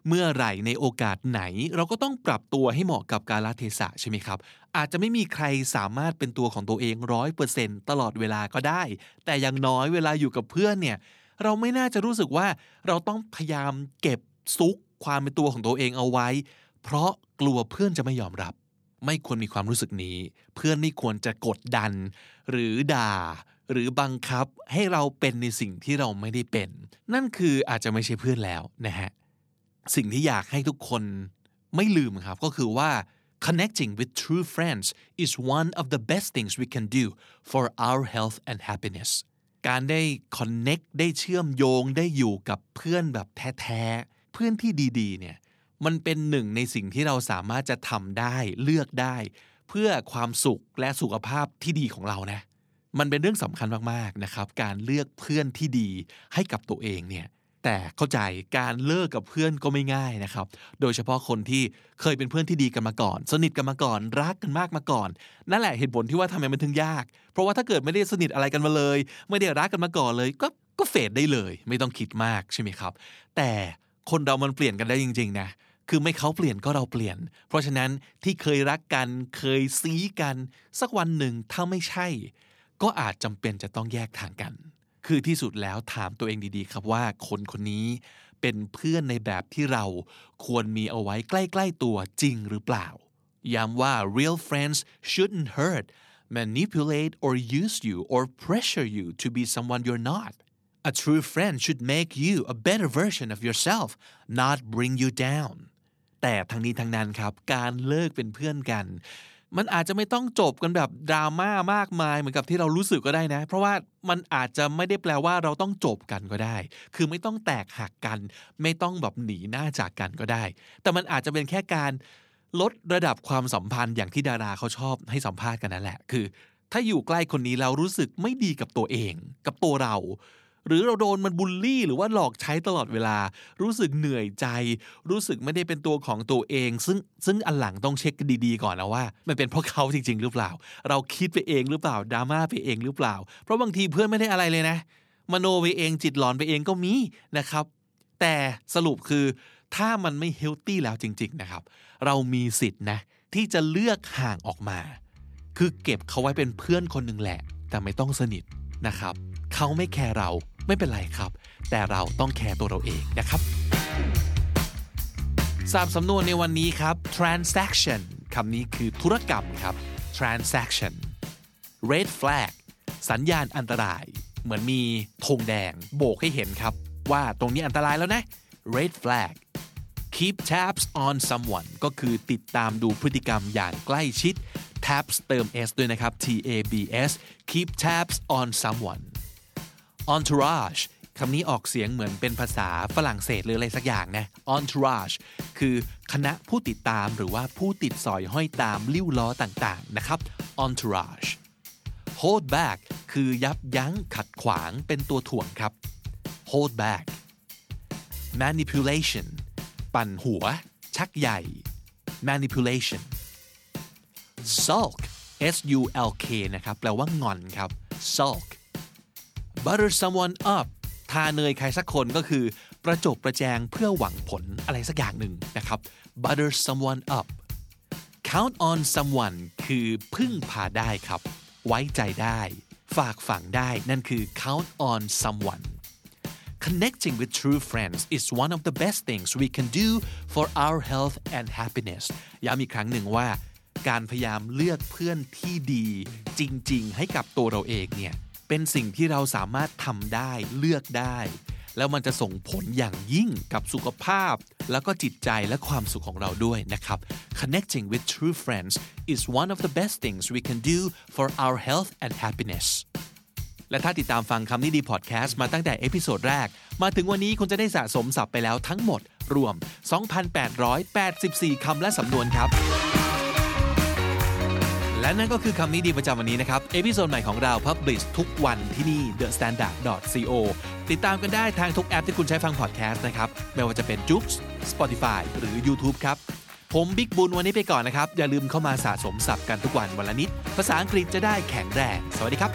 เมื่อไหร่ในโอกาสไหน เราก็ต้องปรับตัวให้เหมาะกับกาลเทศะใช่ไหมครับ อาจจะไม่มีใครสามารถเป็นตัวของตัวเองร้อยเปอร์เซ็นตลอดเวลาก็ได้ แต่อย่างน้อยเวลาอยู่กับเพื่อนเนี่ย เราไม่น่าจะรู้สึกว่าเราต้องพยายามเก็บซุกความเป็นตัวของตัวเองเอาไว้ เพราะกลัวเพื่อนจะไม่ยอมรับ ไม่ควรมีความรู้สึกนี้ เพื่อนไม่ควรจะกดดัน หรือด่า หรือบังคับให้เราเป็นในสิ่งที่เราไม่ได้เป็น นั่นคืออาจจะไม่ใช่เพื่อนแล้วนะฮะสิ่งที่อยากให้ทุกคนไม่ลืมครับก็คือว่า connecting with true friends is one of the best things we can do for our health and happiness การได้ connect ได้เชื่อมโยงได้อยู่กับเพื่อนแบบแท้ๆ เพื่อนที่ดีๆ เนี่ย มันเป็นหนึ่งในสิ่งที่เราสามารถจะทำได้เลือกได้ เพื่อความสุขและสุขภาพที่ดีของเรานะ มันเป็นเรื่องสำคัญมากๆนะครับ การเลือกเพื่อนที่ดีให้กับตัวเองเนี่ยแต่เข้าใจการเลิกกับเพื่อนก็ไม่ง่ายนะครับ โดยเฉพาะคนที่เคยเป็นเพื่อนที่ดีกันมาก่อน สนิทกันมาก่อน รักกันมากมาก่อน นั่นแหละเหตุผลที่ว่าทำไมมันถึงยาก เพราะว่าถ้าเกิดไม่ได้สนิทอะไรกันมาเลย ไม่ได้รักกันมาก่อนเลย ก็ก็เฟดได้เลย ไม่ต้องคิดมากใช่ไหมครับ แต่คนเรามันเปลี่ยนกันได้จริง ๆ นะ คือไม่เขาเปลี่ยนก็เราเปลี่ยน เพราะฉะนั้นที่เคยรักกันเคยซีกัน สักวันหนึ่งถ้าไม่ใช่ ก็อาจจำเป็นจะต้องแยกทางกัน คือที่สุดแล้วถามตัวเองดีๆ ครับว่าคนคนนี้เป็นเพื่อนในแบบที่เราควรมีเอาไว้ใกล้ๆตัวจริงหรือเปล่า ย้ำว่า real friends shouldn't hurt manipulate or use you or pressure you to be someone you're not a true friend should make you a better version of yourself not bring you down แต่ทั้งนี้ทั้งนั้นครับ การเลิกเป็นเพื่อนกัน มันอาจจะไม่ต้องจบกันแบบดราม่ามากมายเหมือนกับที่เรารู้สึกก็ได้นะ เพราะว่ามันอาจจะไม่ได้แปลว่าเราต้องจบกันก็ได้ คือไม่ต้องแตกหักกัน ไม่ต้องแบบหนีหน้าจากกันก็ได้ แต่มันอาจจะเป็นแค่การลดระดับความสัมพันธ์อย่างที่ดาราเขาชอบให้สัมภาษณ์กันนั่นแหละ คือ ถ้าอยู่ใกล้คนนี้เรารู้สึกไม่ดีกับตัวเอง กับตัวเรา หรือเราโดนมันบูลลี่ หรือว่าหลอกใช้ตลอดเวลา รู้สึกเหนื่อยใจ รู้สึกไม่ได้เป็นตัวของตัวเอง ซึ่งซึ่งอันหลังต้องเช็คดีๆก่อนนะว่า มันเป็นเพราะเขาจริง ๆ หรือเปล่า เราคิดไปเองหรือเปล่าดราม่าไปเองหรือเปล่า เพราะบางทีเพื่อนไม่ได้อะไรเลยนะ มโนไปเองจิตหลอนไปเองก็มีนะครับ แต่สรุปคือถ้ามันไม่เฮลตี้แล้วจริง ๆนะครับ เรามีสิทธิ์นะที่จะเลือกห่างออกมา คือเก็บเขาไว้เป็นเพื่อนคนหนึ่งแหละ แต่ไม่ต้องสนิทนะครับ เขาไม่แคร์เรา ไม่เป็นไรครับ แต่เราต้องแคร์ตัวเราเองนะครับสามสำนวนในวันนี้ครับ transaction คำนี้คือธุรกรรมครับ transaction red flag สัญญาณอันตราย เหมือนมีธงแดงโบกให้เห็นครับ ว่าตรงนี้อันตรายแล้วนะ red flag keep tabs on someone ก็คือติดตามดูพฤติกรรมอย่างใกล้ชิด tabs เติม s ด้วยนะครับ t a b s keep tabs on someone entourage คำนี้ออกเสียงเหมือนเป็นภาษาฝรั่งเศสหรืออะไรสักอย่างนะ entourage คือคณะผู้ติดตามหรือว่าผู้ติดสอยห้อยตามลิ้วล้อต่างๆนะครับ entourage hold back คือยับยั้งขัดขวางเป็นตัวถ่วงครับ hold back manipulation ปั่นหัว ชักใหญ่ manipulation sulk s u l k นะครับ แปลว่างอนครับ sulk butter someone up ทาเนยใครสักคนก็คือประจบประแจงเพื่อหวังผลอะไรสักอย่างหนึ่งนะครับ butter someone up count on someone คือพึ่งพาได้ครับ ไว้ใจได้ ฝากฝังได้ นั่นคือ count on someone Connecting with true friends is one of the best things we can do for our health and happiness ย้ำอีกครั้งหนึ่งว่า การพยายามเลือกเพื่อนที่ดีจริง ๆ ให้กับตัวเราเองเนี่ย เป็นสิ่งที่เราสามารถทำได้เลือกได้ แล้วมันจะส่งผลอย่างยิ่งกับสุขภาพ แล้วก็จิตใจและความสุขของเราด้วยนะครับ Connecting with true friends is one of the best things we can do for our health and happiness และถ้าติดตามฟังคำนี้ดีพอดแคสต์มาตั้งแต่ episode แรก มาถึงวันนี้คุณจะได้สะสมศัพท์ไปแล้วทั้งหมด รวม 2,884 คำและสำนวนครับ และนั่นก็คือคำนี้ดีประจำวันนี้นะครับ episode ใหม่ของเรา Publish ทุกวันที่นี่ The Standard co ติดตามกันได้ทางทุกแอปที่คุณใช้ฟังพอดแคสต์นะครับ ไม่ว่าจะเป็น j o o x Spotify หรือ YouTube ครับ ผมบิ๊กบุญวันนี้ไปก่อนนะครับ อย่าลืมเข้ามาสะสมศัพท์กันทุกวันวันละนิด ภาษาอังกฤษจะได้แข็งแรง สวัสดีครับ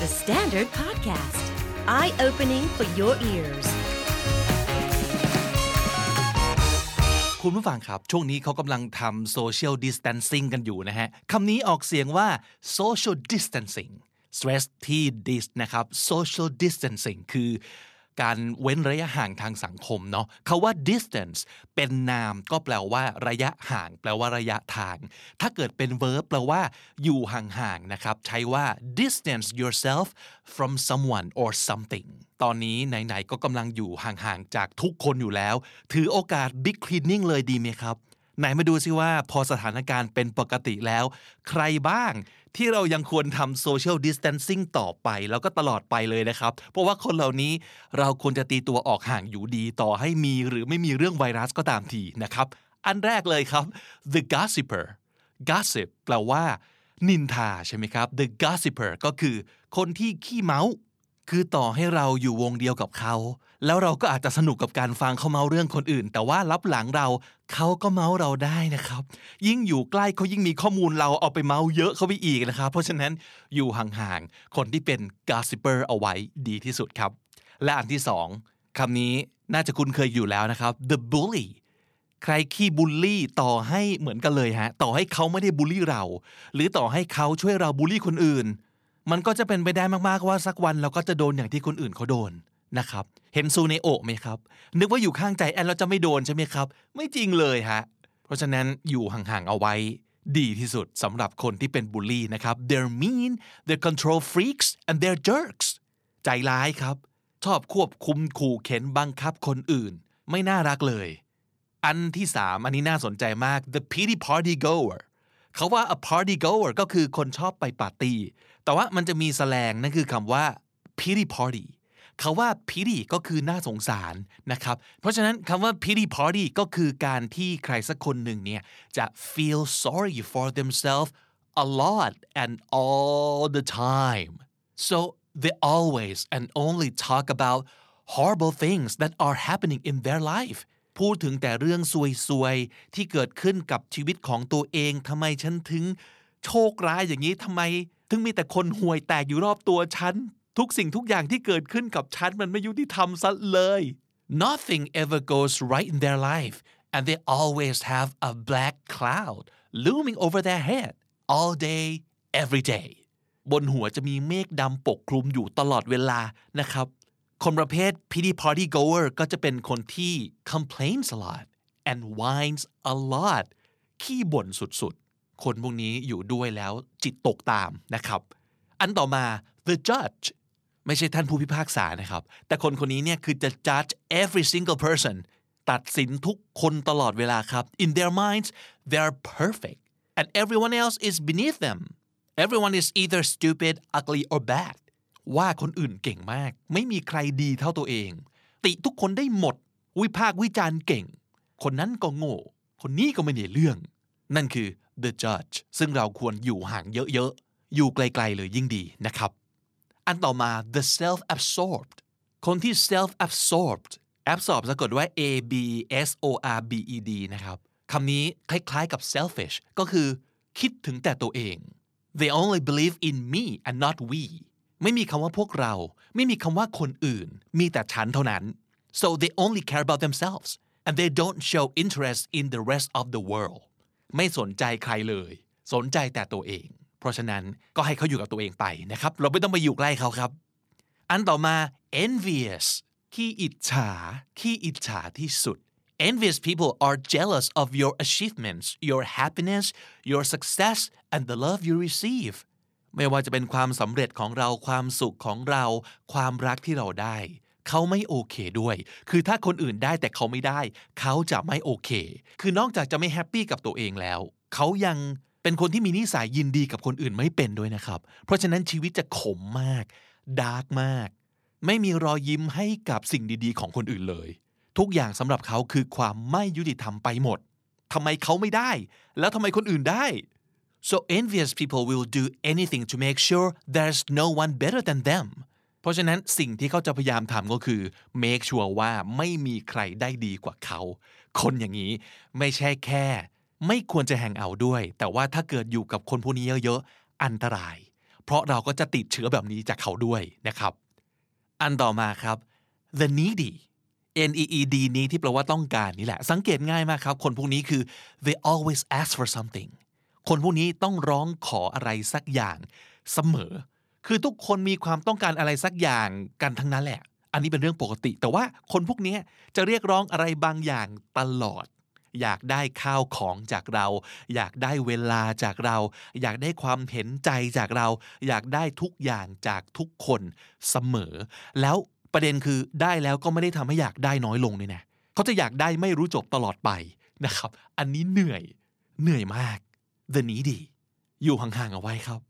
The Standard Podcast, eye opening for your ears. คุณผู้ฟังครับ ช่วงนี้เขากำลังทำ social distancing กันอยู่นะฮะคำนี้ออกเสียงว่า social distancing stress ที่ dis นะครับ social distancing คือการเว้นระยะห่างทางสังคมเนาะคาว่า distance เป็นนามก็แปลว่าระยะห่าง แปลว่าระยะทาง ถ้าเกิดเป็น verb แปลว่า อยู่ห่างๆนะครับ ใช้ว่า distance yourself from someone or something ตอนนี้ไหนๆก็กำลังอยู่ห่างๆจากทุกคนอยู่แล้ว ถือโอกาส big cleaning เลยดีไหมครับ ไหนมาดูซิว่าพอสถานการณ์เป็นปกติแล้ว ใครบ้างที่เรายังควรทำ social distancing ต่อไป แล้วก็ตลอดไปเลยนะครับ เพราะว่าคนเหล่านี้เราควรจะตีตัวออกห่างอยู่ดีต่อให้มีหรือไม่มีเรื่องไวรัสก็ตามทีนะครับ อันแรกเลยครับ the gossiper gossip แปลว่า นินทาใช่ไหมครับ the gossiper ก็คือคนที่ขี้เมาส์ คือต่อให้เราอยู่วงเดียวกับเขา แล้วเราก็อาจจะสนุกกับการฟังเขาเมาเรื่องคนอื่น แต่ว่ารับหลังเราเขาก็เมาเราได้นะครับ ยิ่งอยู่ใกล้เขายิ่งมีข้อมูลเราเอาไปเมาเยอะเขาไปอีกนะครับ เพราะฉะนั้นอยู่ห่างๆคนที่เป็น gossiper เอาไว้ดีที่สุดครับ และอันที่สองคำนี้น่าจะคุ้นเคยอยู่แล้วนะครับ the bully ใครขี้บูลลี่ต่อให้เหมือนกันเลยฮะ ต่อให้เขาไม่ได้บูลลี่เรา หรือต่อให้เขาช่วยเราบูลลี่คนอื่น มันก็จะเป็นไปได้มากๆว่าสักวันเราก็จะโดนอย่างที่คนอื่นเขาโดนนะครับเห็นซูเนโอไหมครับ นึกว่าอยู่ข้างใจแอนเราจะไม่โดนใช่ไหมครับ ไม่จริงเลยฮะเพราะฉะนั้นอยู่ห่างๆเอาไว้ ดีที่สุดสำหรับคนที่เป็นบูลลี่นะครับ they're mean they're control freaks and they're jerks ใจร้ายครับ ชอบควบคุมขู่เข็นบังคับคนอื่น ไม่น่ารักเลย อันที่สามอันนี้น่าสนใจมาก the pity party goer เขาว่า a party goer ก็คือคนชอบไปปาร์ตี้ แต่ว่ามันจะมีแสลงนั่นคือคำว่า pity party เขาว่า pity ก็คือน่าสงสารนะครับ เพราะฉะนั้นคำว่า pity party ก็คือการที่ใครสักคนหนึ่งเนี่ยจะ feel sorry for themselves a lot and all the time so they always and only talk about horrible things that are happening in their life พูดถึงแต่เรื่องซวยๆ ที่เกิดขึ้นกับชีวิตของตัวเองทำไมฉันถึงโชคร้ายอย่างนี้ทำไม ถึงมีแต่คนห่วยแตกอยู่รอบตัวฉัน ทุกสิ่งทุกอย่างที่เกิดขึ้นกับฉันมันไม่ยุติธรรมซะเลย Nothing ever goes right in their life and they always have a black cloud looming over their head all day every day บนหัวจะมีเมฆดำปกคลุมอยู่ตลอดเวลานะครับ คนประเภท pity party goer ก็จะเป็นคนที่ complains a lot and whines a lot ขี้บ่นสุด คนพวกนี้อยู่ด้วยแล้วจิตตกตามนะครับ อันต่อมา the judge ไม่ใช่ท่านผู้พิพากษานะครับ แต่คนคนนี้เนี่ยคือจะ judge every single person ตัดสินทุกคนตลอดเวลาครับ in their minds they're perfect and everyone else is beneath them everyone is either stupid ugly or bad ว่าคนอื่นเก่งมาก ไม่มีใครดีเท่าตัวเอง ติทุกคนได้หมด วิพากษ์วิจารณ์เก่ง คนนั้นก็โง่ คนนี้ก็ไม่ได้เรื่อง นั่นคือ the judge ซึ่งเราควรอยู่ห่างเยอะๆ อยู่ไกลๆเลยยิ่งดีนะครับ อันต่อมา the self absorbed คนที่ self absorbed absorb สะกดว่า a b s o r b e d นะครับคำนี้คล้ายๆกับ selfish ก็คือคิดถึงแต่ตัวเอง they only believe in me and not we ไม่มีคำว่าพวกเรา ไม่มีคำว่าคนอื่น มีแต่ฉันเท่านั้น so they only care about themselves and they don't show interest in the rest of the world ไม่สนใจใครเลย สนใจแต่ตัวเอง เพราะฉะนั้นก็ให้เขาอยู่กับตัวเองไปนะครับ เราไม่ต้องไปอยู่ใกล้เขาครับ อันต่อมา envious ขี้อิจฉาขี้อิจฉาที่สุด envious people are jealous of your achievements your happiness your success and the love you receive ไม่ว่าจะเป็นความสำเร็จของเราความสุขของเรา ความรักที่เราได้ เขาไม่โอเคด้วย คือถ้าคนอื่นได้แต่เขาไม่ได้ เขาจะไม่โอเค คือนอกจากจะไม่แฮปปี้กับตัวเองแล้ว เขายังเป็นคนที่มีนิสัยยินดีกับคนอื่นไม่เป็นด้วยนะครับ เพราะฉะนั้นชีวิตจะขมมาก ดาร์กมาก ไม่มีรอยยิ้มให้กับสิ่งดีๆ ของคนอื่นเลย ทุกอย่างสำหรับเขาคือความไม่ยุติธรรมไปหมดทำไมเขาไม่ได้ แล้วทำไมคนอื่นได้ so envious people will do anything to make sure there's no one better than them เพราะฉะนั้นสิ่งที่เขาจะพยายามทำก็คือ make sure ว่าไม่มีใครได้ดีกว่าเขา คนอย่างนี้ไม่ใช่แค่ ไม่ควรจะแฮงเอาด้วย แต่ว่าถ้าเกิดอยู่กับคนพวกนี้เยอะๆ อันตราย เพราะเราก็จะติดเชื้อแบบนี้จากเขาด้วยนะครับ อันต่อมาครับ the needy N E E D นี้ที่แปลว่าต้องการนี่แหละ สังเกตง่ายมากครับ คนพวกนี้คือ they always ask for something คนพวกนี้ต้องร้องขออะไรสักอย่างเสมอ คือทุกคนมีความต้องการอะไรสักอย่างกันทั้งนั้นแหละ อันนี้เป็นเรื่องปกติ แต่ว่าคนพวกนี้จะเรียกร้องอะไรบางอย่างตลอด อยากได้ข้าวของจากเรา อยากได้เวลาจากเรา อยากได้ความเห็นใจจากเรา อยากได้ทุกอย่างจากทุกคนเสมอ แล้วประเด็นคือได้แล้วก็ไม่ได้ทำให้อยากได้น้อยลงเลยนะเขาจะอยากได้ไม่รู้จบตลอดไปนะครับ อันนี้เหนื่อย เหนื่อยมาก the needy อยู่ห่างๆเอาไว้ครับ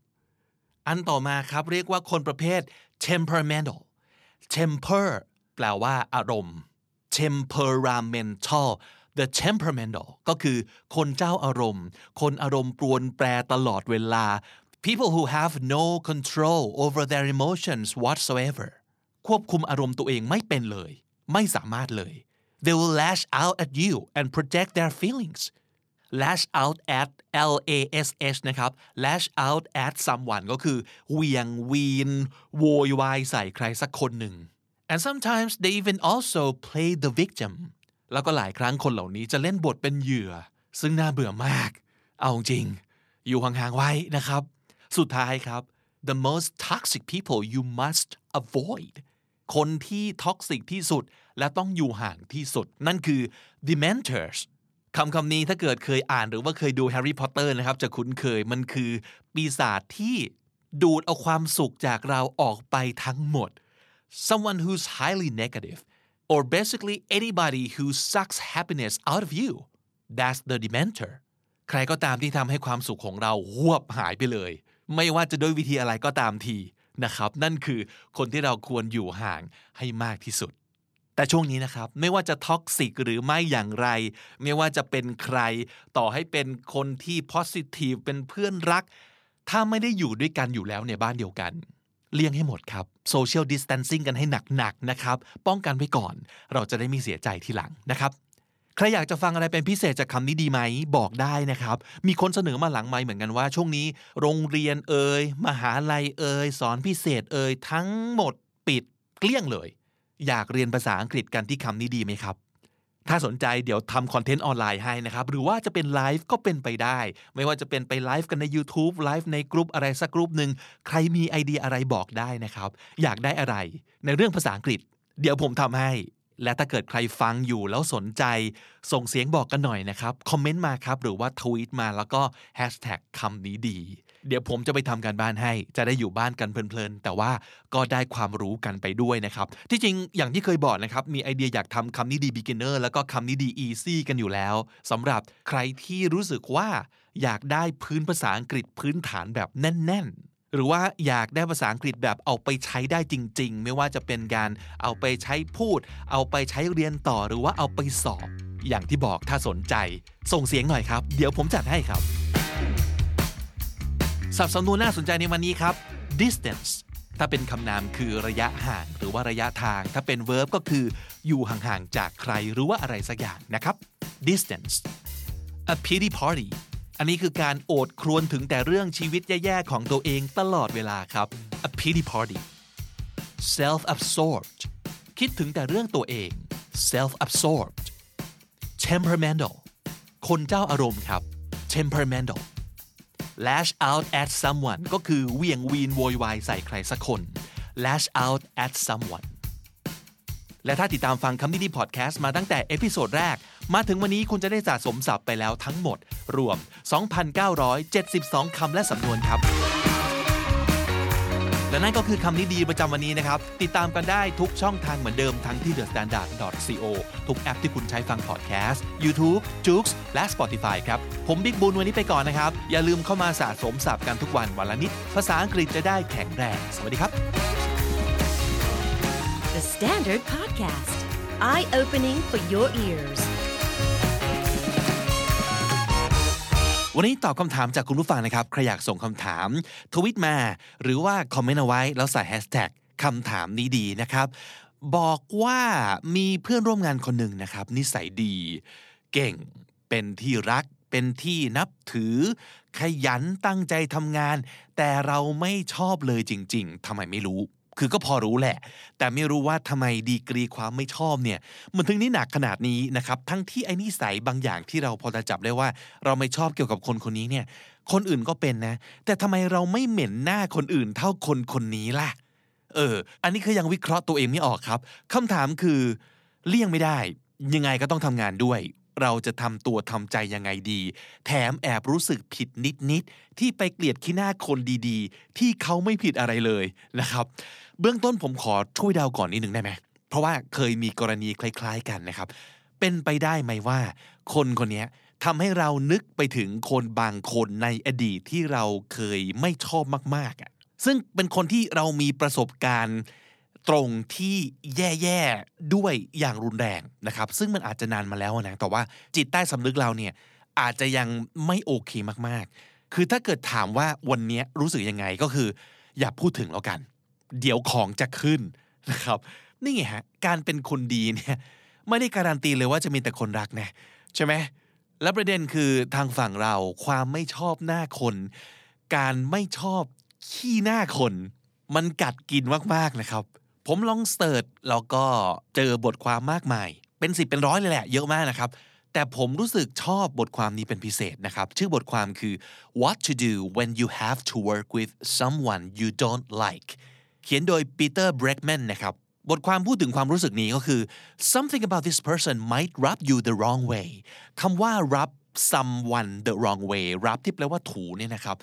อันต่อมาครับเรียกว่าคนประเภท temperamental temper แปลว่าอารมณ์ temperamental the temperamental ก็คือคนเจ้าอารมณ์ คนอารมณ์ปรวนแปรตลอดเวลา people who have no control over their emotions whatsoever ควบคุมอารมณ์ตัวเองไม่เป็นเลย ไม่สามารถเลย they will lash out at you and project their feelings lash out at L A S H นะครับ lash out at someone ก็คือเหวียงวีนโวยวายใส่ใครสักคนหนึ่ง and sometimes they even also play the victim แล้วก็หลายครั้งคนเหล่านี้จะเล่นบทเป็นเหยื่อ ซึ่งน่าเบื่อมาก เอาจริง อยู่ห่างๆไว้นะครับ สุดท้ายครับ the most toxic people you must avoid คนที่ toxic ที่สุดและต้องอยู่ห่างที่สุด นั่นคือ dementors คำคำนี้ถ้าเกิดเคยอ่านหรือว่าเคยดูแฮร์รี่พอตเตอร์นะครับ จะคุ้นเคยมันคือ ปีศาจที่ดูดเอาความสุขจากเราออกไปทั้งหมด someone who's highly negative or basically anybody who sucks happiness out of you that's the dementor ใครก็ตามที่ทำให้ความสุขของเราหวบหายไปเลย ไม่ว่าจะด้วยวิธีอะไรก็ตามทีนะครับ นั่นคือคนที่เราควรอยู่ห่างให้มากที่สุด แต่ช่วงนี้นะครับ ไม่ว่าจะท็อกซิกหรือไม่อย่างไร ไม่ว่าจะเป็นใคร ต่อให้เป็นคนที่ positive เป็นเพื่อนรัก ถ้าไม่ได้อยู่ด้วยกันอยู่แล้วในบ้านเดียวกัน เลี่ยงให้หมดครับ social distancing กันให้หนักๆนะครับ ป้องกันไว้ก่อน เราจะได้มีเสียใจทีหลังนะครับใครอยากจะฟังอะไรเป็นพิเศษจากคำนี้ดีไหม บอกได้นะครับ มีคนเสนอมาหลังไม่เหมือนกันว่า ช่วงนี้ โรงเรียนเอ่ยมหาลัยเอ่ยสอนพิเศษเอ่ยทั้งหมดปิดเกลี้ยงเลย อยากเรียนภาษาอังกฤษกันที่คำนี้ดีไหมครับ ถ้าสนใจเดี๋ยวทำคอนเทนต์ออนไลน์ให้นะครับ หรือว่าจะเป็นไลฟ์ก็เป็นไปได้ ไม่ว่าจะเป็นไปไลฟ์กันใน YouTube ไลฟ์ในกลุ่มอะไรสักกลุ่มหนึ่งใครมีไอเดียอะไรบอกได้นะครับ อยากได้อะไร ในเรื่องภาษาอังกฤษ เดี๋ยวผมทำให้ และถ้าเกิดใครฟังอยู่แล้วสนใจ ส่งเสียงบอกกันหน่อยนะครับ คอมเมนต์มาครับ หรือว่าทวีตมาแล้วก็แฮชแท็กคำนี้ดี เดี๋ยวผมจะไปทำการบ้านให้ จะได้อยู่บ้านกันเพลินๆ แต่ว่าก็ได้ความรู้กันไปด้วยนะครับ ที่จริงอย่างที่เคยบอกนะครับ มีไอเดียอยากทำคำนี้ดี beginner แล้วก็คำนี้ดี easy กันอยู่แล้วสำหรับใครที่รู้สึกว่าอยากได้พื้นภาษาอังกฤษพื้นฐานแบบแน่น ๆหรือว่าอยากได้ภาษาอังกฤษแบบเอาไปใช้ได้จริง ๆ ไม่ว่าจะเป็นการเอาไปใช้พูด เอาไปใช้เรียนต่อหรือว่าเอาไปสอบ อย่างที่บอกถ้าสนใจ ส่งเสียงหน่อยครับ เดี๋ยวผมจัดให้ครับ สับสำนวนน่าสนใจในวันนี้ครับ distance ถ้าเป็นคำนามคือระยะห่างหรือว่าระยะทาง ถ้าเป็น verb ก็คือ อยู่ห่างๆจากใครหรือว่าอะไรสักอย่างนะครับ distance a pity party อันนี้คือการโอดครวญถึงแต่เรื่องชีวิตแย่ๆของตัวเองตลอดเวลาครับ a pity party self absorbed คิดถึงแต่เรื่องตัวเอง self absorbed temperamental คนเจ้าอารมณ์ครับ temperamental lash out at someone ก็คือเหวี่ยงวีนโวยวายใส่ใครสักคน lash out at someone และถ้าติดตามฟังคำนี้ดีพอดแคสต์มาตั้งแต่ episode แรก มาถึงวันนี้คุณจะได้สะสมศัพท์ไปแล้วทั้งหมด รวม 2,972 คำและสำนวนครับ และนั่นก็คือคำนี้ดีประจำวันนี้นะครับ ติดตามกันได้ทุกช่องทางเหมือนเดิมทั้งที่ thestandard.co ทุกแอปที่คุณใช้ฟังพอดแคสต์ YouTube j o o x และ Spotify ครับ ผมบิ๊กบุญวันนี้ไปก่อนนะครับ อย่าลืมเข้ามาสะสมศัพท์กันทุกวันวันละนิด ภาษาอังกฤษจะได้แข็งแรง สวัสดีครับ The Standard Podcast, eye opening for your ears. วันนี้ตอบคำถามจากคุณผู้ฟังนะครับ ใครอยากส่งคำถาม ทวิตมา หรือว่าคอมเมนต์เอาไว้แล้วใส่แฮชแท็กคำถามนี้ดีนะครับ บอกว่ามีเพื่อนร่วมงานคนหนึ่งนะครับ นิสัยดี เก่ง เป็นที่รัก เป็นที่นับถือ ขยันตั้งใจทำงาน แต่เราไม่ชอบเลยจริง ๆทำไมไม่รู้ คือก็พอรู้แหละ แต่ไม่รู้ว่าทำไมดีกรีความไม่ชอบเนี่ยมันถึงนี่หนักขนาดนี้นะครับทั้งที่ไอ้นิสัยบางอย่างที่เราพอจะจับได้ว่า เราไม่ชอบเกี่ยวกับคนคนนี้เนี่ยคนอื่นก็เป็นนะ แต่ทำไมเราไม่เหม็นหน้าคนอื่นเท่าคนคนนี้ล่ะเออ อันนี้คือยังวิเคราะห์ตัวเองไม่ออกครับคำถามคือเลี่ยงไม่ได้ ยังไงก็ต้องทำงานด้วย เราจะทำตัวทำใจยังไงดี แถมแอบรู้สึกผิดนิดๆที่ไปเกลียดขี้หน้าคนดีๆ ที่เขาไม่ผิดอะไรเลยนะครับ เบื้องต้นผมขอช่วยเดาก่อนนิดหนึ่งได้ไหม เพราะว่าเคยมีกรณีคล้ายๆกันนะครับ เป็นไปได้ไหมว่า คนคนนี้ทำให้เรานึกไปถึงคนบางคนในอดีตที่เราเคยไม่ชอบมากๆอะซึ่งเป็นคนที่เรามีประสบการณ์ตรงที่แย่ๆด้วยอย่างรุนแรงนะครับ ซึ่งมันอาจจะนานมาแล้วนะแต่ว่าจิตใต้สำนึกเราเนี่ยอาจจะยังไม่โอเคมากๆ คือถ้าเกิดถามว่าวันนี้รู้สึกยังไงก็คือ อย่าพูดถึงแล้วกัน เดี๋ยวของจะขึ้นนะครับนี่ไงฮะการเป็นคนดีเนี่ยไม่ได้การันตีเลยว่าจะมีแต่คนรักนะใช่ไหมและประเด็นคือทางฝั่งเราความไม่ชอบหน้าคน การไม่ชอบขี้หน้าคน มันกัดกินมากๆนะครับ ผมลองเสิร์ชแล้วก็เจอบทความมากมาย เป็นสิบเป็นร้อยเลยแหละเยอะมากนะครับ แต่ผมรู้สึกชอบบทความนี้เป็นพิเศษนะครับ ชื่อบทความคือ What to do when you have to work with someone you don't like เขียนโดย Peter Bregman นะครับ บทความพูดถึงความรู้สึกนี้ก็คือ something about this person might rub you the wrong way คำว่า rub someone the wrong way rub ที่แปลว่าถูเนี่ยนะครับ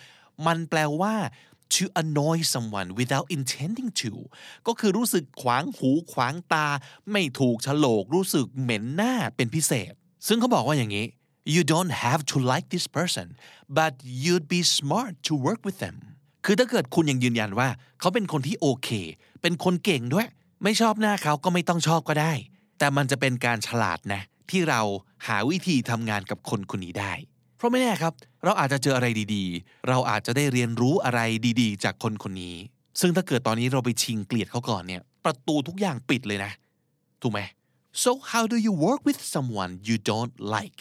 มันแปลว่า to annoy someone without intending to ก็คือรู้สึกขวางหูขวางตา ไม่ถูกฉลกรู้สึกเหม็นหน้าเป็นพิเศษ ซึ่งเขาบอกว่าอย่างนี้ you don't have to like this person but you'd be smart to work with them คือถ้าเกิดคุณยังยืนยันว่า เขาเป็นคนที่โอเค เป็นคนเก่งด้วย ไม่ชอบหน้าเขาก็ไม่ต้องชอบก็ได้ แต่มันจะเป็นการฉลาดนะ ที่เราหาวิธีทำงานกับคนคนนี้ได้ เพราะไม่แน่ครับ เราอาจจะเจออะไรดีๆ เราอาจจะได้เรียนรู้อะไรดีๆ จากคนคนนี้ ซึ่งถ้าเกิดตอนนี้เราไปชิงเกลียดเขาก่อนเนี่ย ประตูทุกอย่างปิดเลยนะ ถูกไหม so how do you work with someone you don't like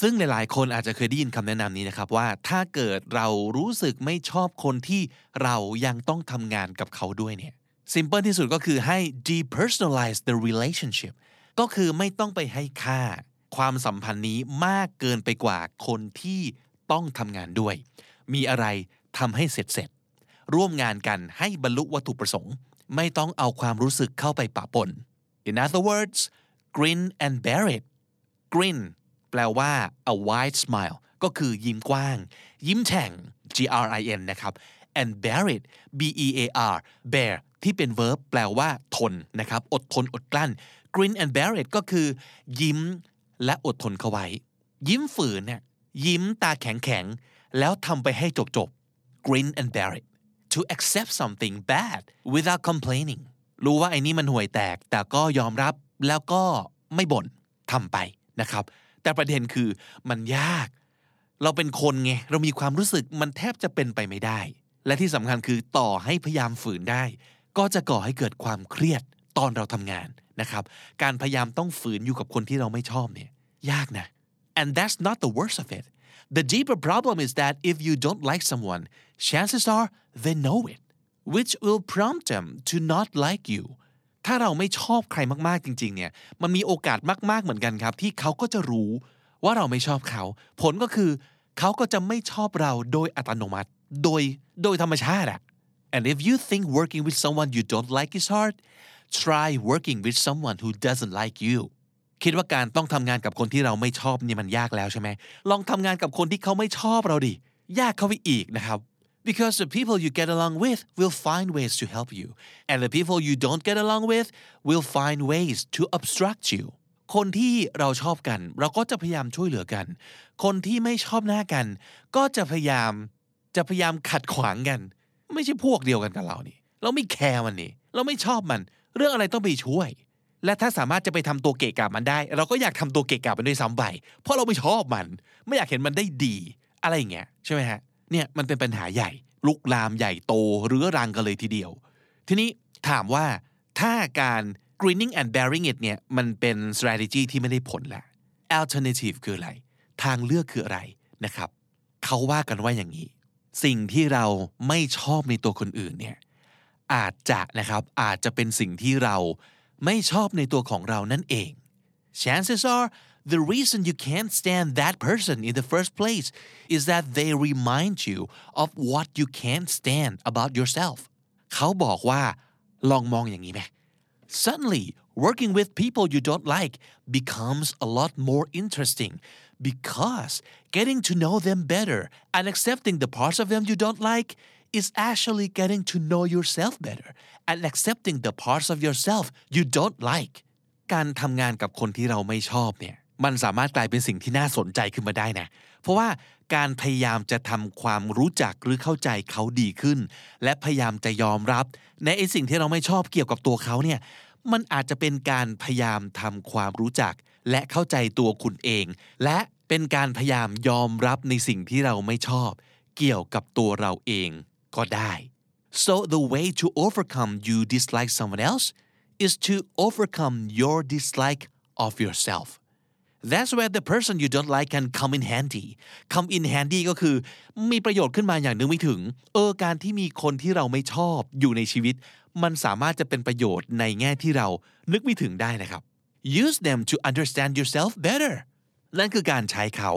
ซึ่งหลายๆ คนอาจจะเคยได้ยินคำแนะนำนี้นะครับว่าถ้าเกิดเรารู้สึกไม่ชอบคนที่เรายังต้องทำงานกับเขาด้วยเนี่ย simple ที่สุดก็คือให้ depersonalize the relationship ก็คือไม่ต้องไปให้ค่า ความสัมพันธ์นี้มากเกินไปกว่าคนที่ต้องทำงานด้วย มีอะไรทำให้เสร็จเสร็จ ร่วมงานกันให้บรรลุวัตถุประสงค์ ไม่ต้องเอาความรู้สึกเข้าไปปะปน in other words grin and bear it grin ลว่า a wide smile ก็คือยิ้มกว้าง ยิ้มแฉ่ง G R I N นะครับ and bear it B E A R bear ที่เป็น verb แปลว่าทนนะครับ อดทนอดกลั้น grin and bear it ก็คือ ยิ้มและอดทนเข้าไว้ ยิ้มฝืนเนี่ยยิ้มตาแข็งแข็งแล้วทำไปให้จบจบ grin and bear it to accept something bad without complaining รู้ว่าไอ้นี่มันห่วยแตก แต่ก็ยอมรับแล้วก็ไม่บ่นทำไปนะครับ แต่ประเด็นคือมันยาก เราเป็นคนไง เรามีความรู้สึกมันแทบจะเป็นไปไม่ได้ และที่สำคัญคือต่อให้พยายามฝืนได้ ก็จะก่อให้เกิดความเครียดตอนเราทำงานนะครับ การพยายามต้องฝืนอยู่กับคนที่เราไม่ชอบเนี่ยยากนะ and that's not the worst of it the deeper problem is that if you don't like someone chances are they know it which will prompt them to not like you ถ้าเราไม่ชอบใครมากๆจริง ๆ เนี่ย มันมีโอกาสมาก ๆเหมือนกันครับ ที่เขาก็จะรู้ว่าเราไม่ชอบเขา ผลก็คือเขาก็จะไม่ชอบเราโดยอัตโนมัติ โดยโดยธรรมชาติอะ and if you think working with someone you don't like is hard try working with someone who doesn't like you คิดว่าการต้องทำงานกับคนที่เราไม่ชอบนี่มันยากแล้วใช่ไหมลองทำงานกับคนที่เขาไม่ชอบเราดิ ยากเข้าไปอีกนะครับ because the people you get along with will find ways to help you and the people you don't get along with will find ways to obstruct you คนที่เราชอบกัน เราก็จะพยายามช่วยเหลือกัน คนที่ไม่ชอบหน้ากัน ก็จะพยายามจะพยายามขัดขวางกัน ไม่ใช่พวกเดียวกันกับเรานี่ เราไม่แคร์มันนี่ เราไม่ชอบมัน เรื่องอะไรต้องไปช่วย และถ้าสามารถจะไปทำตัวเกะกะมันได้ เราก็อยากทำตัวเกะกะมันด้วยซ้ำไปเพราะเราไม่ชอบมัน ไม่อยากเห็นมันได้ดี อะไรอย่างเงี้ยใช่ไหมฮะ เนี่ยมันเป็นปัญหาใหญ่ ลุกลามใหญ่โตเรื้อรังกันเลยทีเดียว ทีนี้ถามว่าถ้าการ greening and bearing it เนี่ยมันเป็น strategy ที่ไม่ได้ผลแหละ alternative คืออะไร ทางเลือกคืออะไรนะครับ เขาว่ากันว่าอย่างนี้ สิ่งที่เราไม่ชอบในตัวคนอื่นเนี่ยอาจจะนะครับอาจจะเป็นสิ่งที่เราไม่ชอบในตัวของเรานั่นเอง chances are the reason you can't stand that person in the first place is that they remind you of what you can't stand about yourself เขาบอกว่าลองมองอย่างนี้ไหม Suddenly working with people you don't like becomes a lot more interesting because getting to know them better and accepting the parts of them you don't like is actually getting to know yourself better and accepting the parts of yourself you don't like การทำงานกับคนที่เราไม่ชอบเนี่ย มันสามารถกลายเป็นสิ่งที่น่าสนใจขึ้นมาได้นะ เพราะว่าการพยายามจะทำความรู้จักหรือเข้าใจเขาดีขึ้น และพยายามจะยอมรับ ในไอ้สิ่งที่เราไม่ชอบเกี่ยวกับตัวเขาเนี่ยมันอาจจะเป็นการพยายามทำความรู้จัก และเข้าใจตัวคุณเอง และเป็นการพยายามยอมรับในสิ่งที่เราไม่ชอบ เกี่ยวกับตัวเราเองก็ได้ so the way to overcome you dislike someone else is to overcome your dislike of yourself That's where the person you don't like can come in handy come in handy ก็คือมีประโยชน์ขึ้นมาอย่างนึกไม่ถึง เออการที่มีคนที่เราไม่ชอบอยู่ในชีวิต มันสามารถจะเป็นประโยชน์ในแง่ที่เรานึกไม่ถึงได้นะครับ use them to understand yourself better นั่นคือการใช้เขา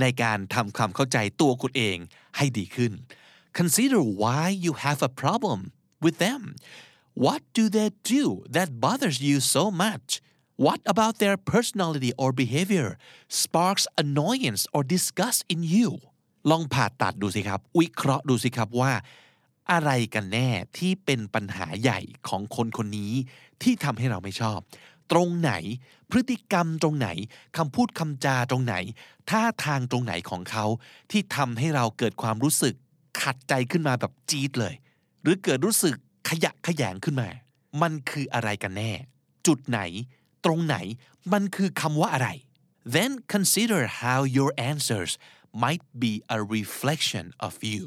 ในการทำความเข้าใจตัวคุณเองให้ดีขึ้น consider why you have a problem with them what do they do that bothers you so much What about their personality or behavior sparks annoyance or disgust in you ลองผ่าตัดดูสิครับ วิเคราะห์ดูสิครับว่า อะไรกันแน่ที่เป็นปัญหาใหญ่ของคนคนนี้ที่ทำให้เราไม่ชอบ ตรงไหนพฤติกรรมตรงไหนคำพูดคำจาตรงไหน ท่าทางตรงไหนของเขาที่ทำให้เราเกิดความรู้สึกขัดใจขึ้นมาแบบจี๊ดเลย หรือเกิดรู้สึกขยะขยงขึ้นมา มันคืออะไรกันแน่ จุดไหน ตรงไหน มันคือคำว่าอะไร then consider how your answers might be a reflection of you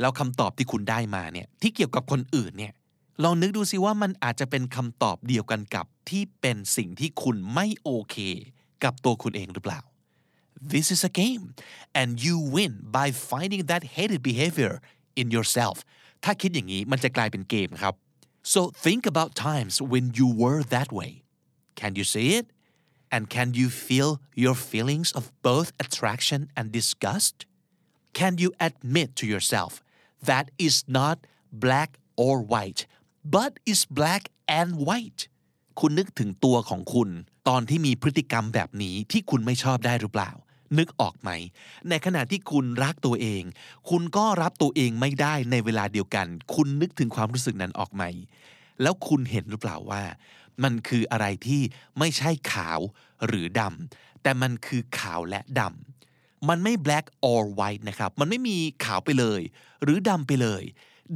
แล้วคำตอบที่คุณได้มาเนี่ยที่เกี่ยวกับคนอื่นเนี่ยลองนึกดูสิว่ามันอาจจะเป็นคำตอบเดียวกันกับที่เป็นสิ่งที่คุณไม่โอเคกับตัวคุณเองหรือเปล่า This is a game and you win by finding that hated behavior in yourself ถ้าคิดอย่างนี้มันจะกลายเป็นเกมครับ so think about times when you were that way Can you see it? And can you feel your feelings of both attraction and disgust? Can you admit to yourself that is not black or white, but is black and white? คุณนึกถึงตัวของคุณตอนที่มีพฤติกรรมแบบนี้ที่คุณไม่ชอบได้หรือเปล่า นึกออกไหม ในขณะที่คุณรักตัวเอง คุณก็รับตัวเองไม่ได้ในเวลาเดียวกัน คุณนึกถึงความรู้สึกนั้นออกไหม แล้วคุณเห็นหรือเปล่าว่า มันคืออะไรที่ไม่ใช่ขาวหรือดำแต่มันคือขาวและดำมันไม่ black or white นะครับ มันไม่มีขาวไปเลย หรือดำไปเลย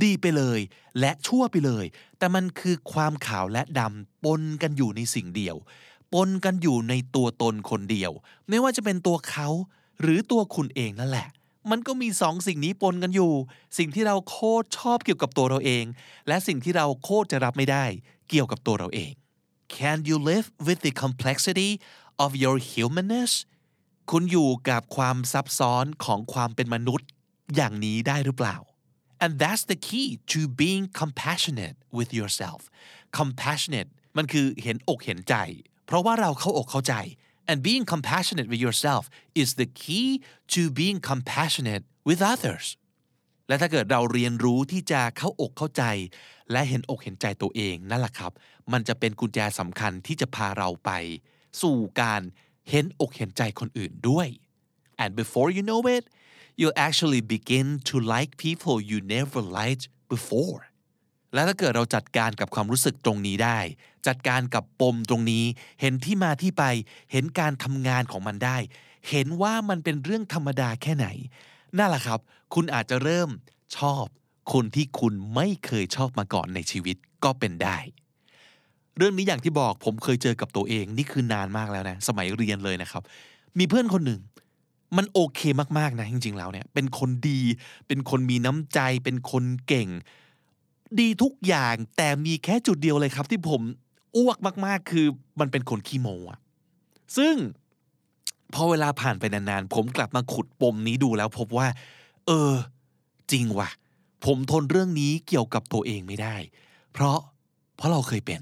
ดีไปเลย และชั่วไปเลย แต่มันคือความขาวและดำปนกันอยู่ในสิ่งเดียว ปนกันอยู่ในตัวตนคนเดียว ไม่ว่าจะเป็นตัวเขา หรือตัวคุณเองนั่นแหละมันก็มีสองสิ่งนี้ปนกันอยู่ สิ่งที่เราโคตรชอบเกี่ยวกับตัวเราเอง และสิ่งที่เราโคตรจะรับไม่ได้ เกี่ยวกับตัวเราเอง Can you live with the complexity of your humanness คุณอยู่กับความซับซ้อนของความเป็นมนุษย์อย่างนี้ได้หรือเปล่า and that's the key to being compassionate with yourself compassionate มันคือเห็นอกเห็นใจ เพราะว่าเราเข้าอกเข้าใจ and being compassionate with yourself is the key to being compassionate with others และถ้าเกิดเราเรียนรู้ที่จะเข้าอกเข้าใจ และเห็นอกเห็นใจตัวเองนั่นแหละครับ มันจะเป็นกุญแจสำคัญที่จะพาเราไป สู่การเห็นอกเห็นใจคนอื่นด้วย and before you know it you'll actually begin to like people you never liked before และถ้าเกิดเราจัดการกับความรู้สึกตรงนี้ได้ จัดการกับปมตรงนี้ เห็นที่มาที่ไป เห็นการทำงานของมันได้ เห็นว่ามันเป็นเรื่องธรรมดาแค่ไหน นั่นแหละครับ คุณอาจจะเริ่มชอบ คนที่คุณไม่เคยชอบมาก่อนในชีวิตก็เป็นได้ เรื่องนี้อย่างที่บอกผมเคยเจอกับตัวเองนี่คือนานมากแล้วนะ สมัยเรียนเลยนะครับ มีเพื่อนคนหนึ่ง มันโอเคมากๆนะจริงๆแล้วเนี่ย เป็นคนดี เป็นคนมีน้ำใจ เป็นคนเก่ง ดีทุกอย่างแต่มีแค่จุดเดียวเลยครับ ที่ผมอ้วกมากๆ คือมันเป็นคนขี้โมอะซึ่งพอเวลาผ่านไปนานๆ ผมกลับมาขุดปมนี้ดูแล้วพบว่า เออ จริงว่ะ ผมทนเรื่องนี้เกี่ยวกับตัวเองไม่ได้ เพราะเพราะเราเคยเป็น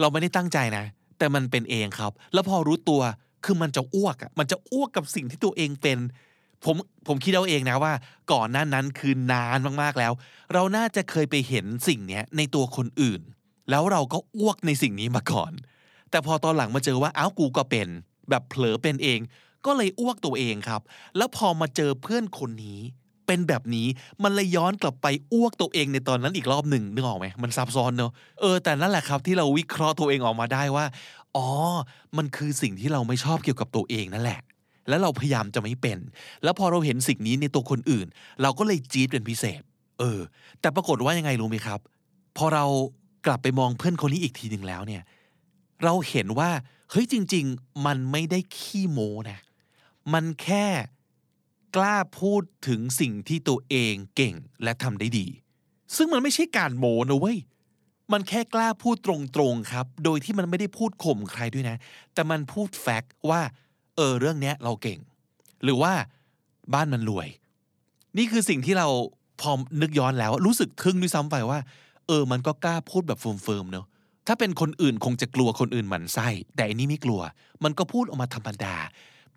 เราไม่ได้ตั้งใจนะ แต่มันเป็นเองครับ แล้วพอรู้ตัวคือมันจะอ้วกอะมันจะอ้วกกับสิ่งที่ตัวเองเป็นผมผมคิดเอาเองนะว่า ก่อนหน้านั้นคือนานมากๆแล้ว เราน่าจะเคยไปเห็นสิ่งเนี้ยในตัวคนอื่น แล้วเราก็อ้วกในสิ่งนี้มาก่อน แต่พอตอนหลังมาเจอว่าอ้าวกูก็เป็น แบบเผลอเป็นเอง ก็เลยอ้วกตัวเองครับ แล้วพอมาเจอเพื่อนคนนี้ เป็นแบบนี้มันเลยย้อนกลับไปอ้วกตัวเองในตอนนั้นอีกรอบหนึ่งนึกออกไหมมันซับซ้อนเนอะเออแต่นั่นแหละครับที่เราวิเคราะห์ตัวเองออกมาได้ว่าอ๋อ มันคือสิ่งที่เราไม่ชอบเกี่ยวกับตัวเองนั่นแหละ แล้วเราพยายามจะไม่เป็น แล้วพอเราเห็นสิ่งนี้ในตัวคนอื่น เราก็เลยจี๊ดเป็นพิเศษ เออ แต่ปรากฏว่ายังไงรู้ไหมครับ พอเรากลับไปมองเพื่อนคนนี้อีกทีหนึ่งแล้วเนี่ย เราเห็นว่าเฮ้ยจริง ๆ มันไม่ได้ขี้โม้นะ มันแค่ กล้าพูดถึงสิ่งที่ตัวเองเก่งและทำได้ดี ซึ่งมันไม่ใช่การโมนะเว้ยมันแค่กล้าพูดตรงๆครับ โดยที่มันไม่ได้พูดข่มใครด้วยนะ แต่มันพูดแฟกต์ว่า เออ เรื่องเนี้ยเราเก่ง หรือว่าบ้านมันรวย นี่คือสิ่งที่เราพอนึกย้อนแล้ว รู้สึกทึ่งด้วยซ้ำไปว่า เออ มันก็กล้าพูดแบบเฟิร์มๆเนอะถ้าเป็นคนอื่นคงจะกลัวคนอื่นหมันไส้ แต่อันนี้ไม่กลัว มันก็พูดออกมาธรรมดา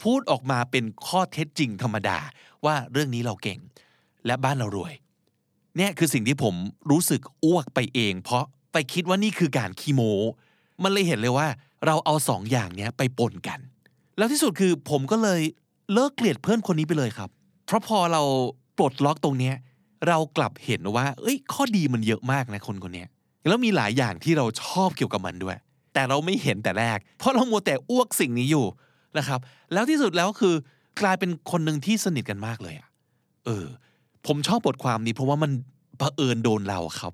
พูดออกมาเป็นข้อเท็จจริงธรรมดา ว่าเรื่องนี้เราเก่ง และบ้านเรารวย เนี่ยคือสิ่งที่ผมรู้สึกอ้วกไปเอง เพราะไปคิดว่านี่คือการขี้โม มันเลยเห็นเลยว่า เราเอาสองอย่างเนี้ยไปปนกัน แล้วที่สุดคือผมก็เลยเลิกเกลียดเพื่อนคนนี้ไปเลยครับ เพราะพอเราปลดล็อกตรงเนี้ยเรากลับเห็นว่า เอ้ย ข้อดีมันเยอะมากนะคนคนนี้แล้วมีหลายอย่างที่เราชอบเกี่ยวกับมันด้วย แต่เราไม่เห็นแต่แรก เพราะเรามัวแต่อ้วกสิ่งนี้อยู่ นะครับ แล้วที่สุดแล้วคือกลายเป็นคนหนึ่งที่สนิทกันมากเลยอะเออ ผมชอบบทความนี้เพราะว่ามันเผอิญโดนเราครับ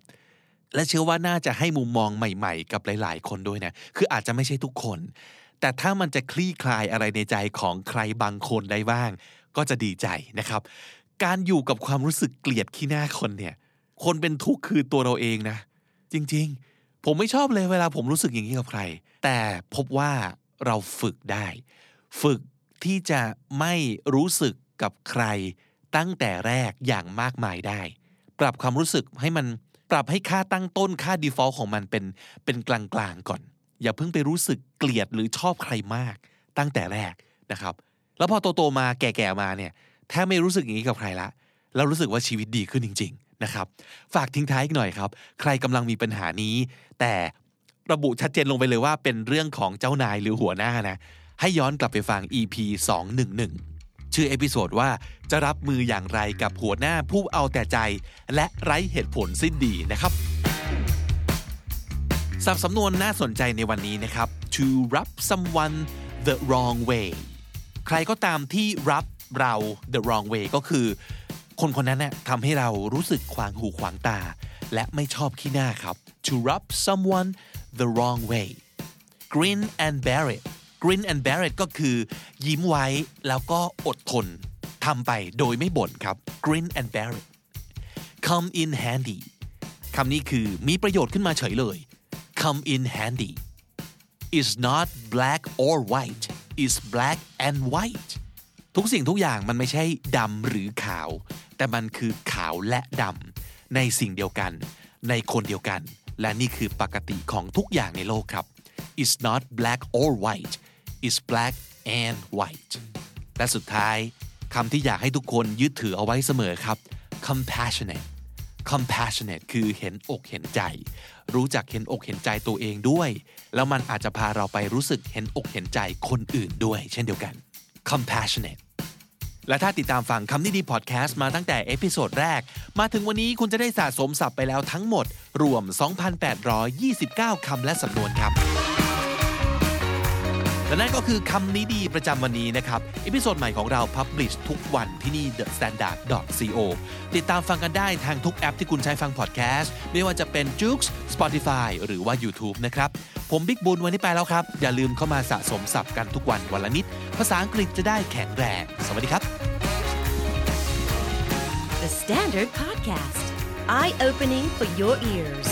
และเชื่อว่าน่าจะให้มุมมองใหม่ๆ กับหลาย ๆ คนด้วยนะ คืออาจจะไม่ใช่ทุกคน แต่ถ้ามันจะคลี่คลายอะไรในใจของใครบางคนได้บ้าง ก็จะดีใจนะครับ การอยู่กับความรู้สึกเกลียดขี้หน้าคนเนี่ย คนเป็นทุกข์คือตัวเราเองนะ จริง ๆ ผมไม่ชอบเลยเวลาผมรู้สึกอย่างนี้กับใคร แต่พบว่าเราฝึกได้ ฝึกที่จะไม่รู้สึกกับใคร ตั้งแต่แรกอย่างมากมายได้ ปรับความรู้สึกให้มันปรับให้ค่าตั้งต้นค่า default ของมันเป็นเป็นกลางๆก่อน อย่าเพิ่งไปรู้สึกเกลียดหรือชอบใครมาก ตั้งแต่แรกนะครับ แล้วพอโตๆมาแก่ๆมาเนี่ยแทบไม่รู้สึกอย่างนี้กับใครละแล้วรู้สึกว่าชีวิตดีขึ้นจริง ๆนะครับ ฝากทิ้งท้ายอีกหน่อยครับ ใครกำลังมีปัญหานี้ แต่ระบุชัดเจนลงไปเลยว่าเป็นเรื่องของเจ้านายหรือหัวหน้านะ ให้ย้อนกลับไปฟัง EP 211 ชื่อ episode ว่าจะรับมืออย่างไรกับหัวหน้าผู้เอาแต่ใจ และไร้เหตุผลสิ้นดีนะครับศัพท์สำนวนน่าสนใจในวันนี้นะครับ to rub someone the wrong way ใครก็ตามที่ rub เรา the wrong way ก็คือ คนคนนั้นเนี่ยทำให้เรารู้สึกขวางหูขวางตา และไม่ชอบขี้หน้าครับ to rub someone the wrong way grin and bear it grin and bear it ก็คือยิ้มไว้แล้วก็อดทนทำไปโดยไม่บ่นครับ grin and bear it come in handy คำนี้คือมีประโยชน์ขึ้นมาเฉยเลย come in handy is not black or white is black and white ทุกสิ่งทุกอย่างมันไม่ใช่ดำหรือขาว แต่มันคือขาวและดำในสิ่งเดียวกัน ในคนเดียวกัน และนี่คือปกติของทุกอย่างในโลกครับ is not black or white is black and white และสุดท้ายคำที่อยากให้ทุกคนยึดถือเอาไว้เสมอครับ compassionate compassionate คือเห็นอกเห็นใจ รู้จักเห็นอกเห็นใจตัวเองด้วย แล้วมันอาจจะพาเราไปรู้สึกเห็นอกเห็นใจคนอื่นด้วย เช่นเดียวกัน compassionate และถ้าติดตามฟังคำนี้ดีพอดแคสต์มาตั้งแต่ episode แรก มาถึงวันนี้คุณจะได้สะสมศัพท์ไปแล้วทั้งหมด รวม 2,829 คำและสำนวนครับ และนั่นก็คือคำนี้ดีประจำวันนี้นะครับ episode ใหม่ของเรา publish ทุกวันที่นี่ the standard co ติดตามฟังกันได้ทางทุกแอปที่คุณใช้ฟังพอดแคสต์ไม่ว่าจะเป็น j o o x Spotify หรือว่า YouTube นะครับ ผมบิ๊กบุญวันนี้ไปแล้วครับ อย่าลืมเข้ามาสะสมศัพท์กันทุกวันวันละนิด ภาษาอังกฤษจะได้แข็งแรง สวัสดีครับ The Standard Podcast, Eye opening for your ears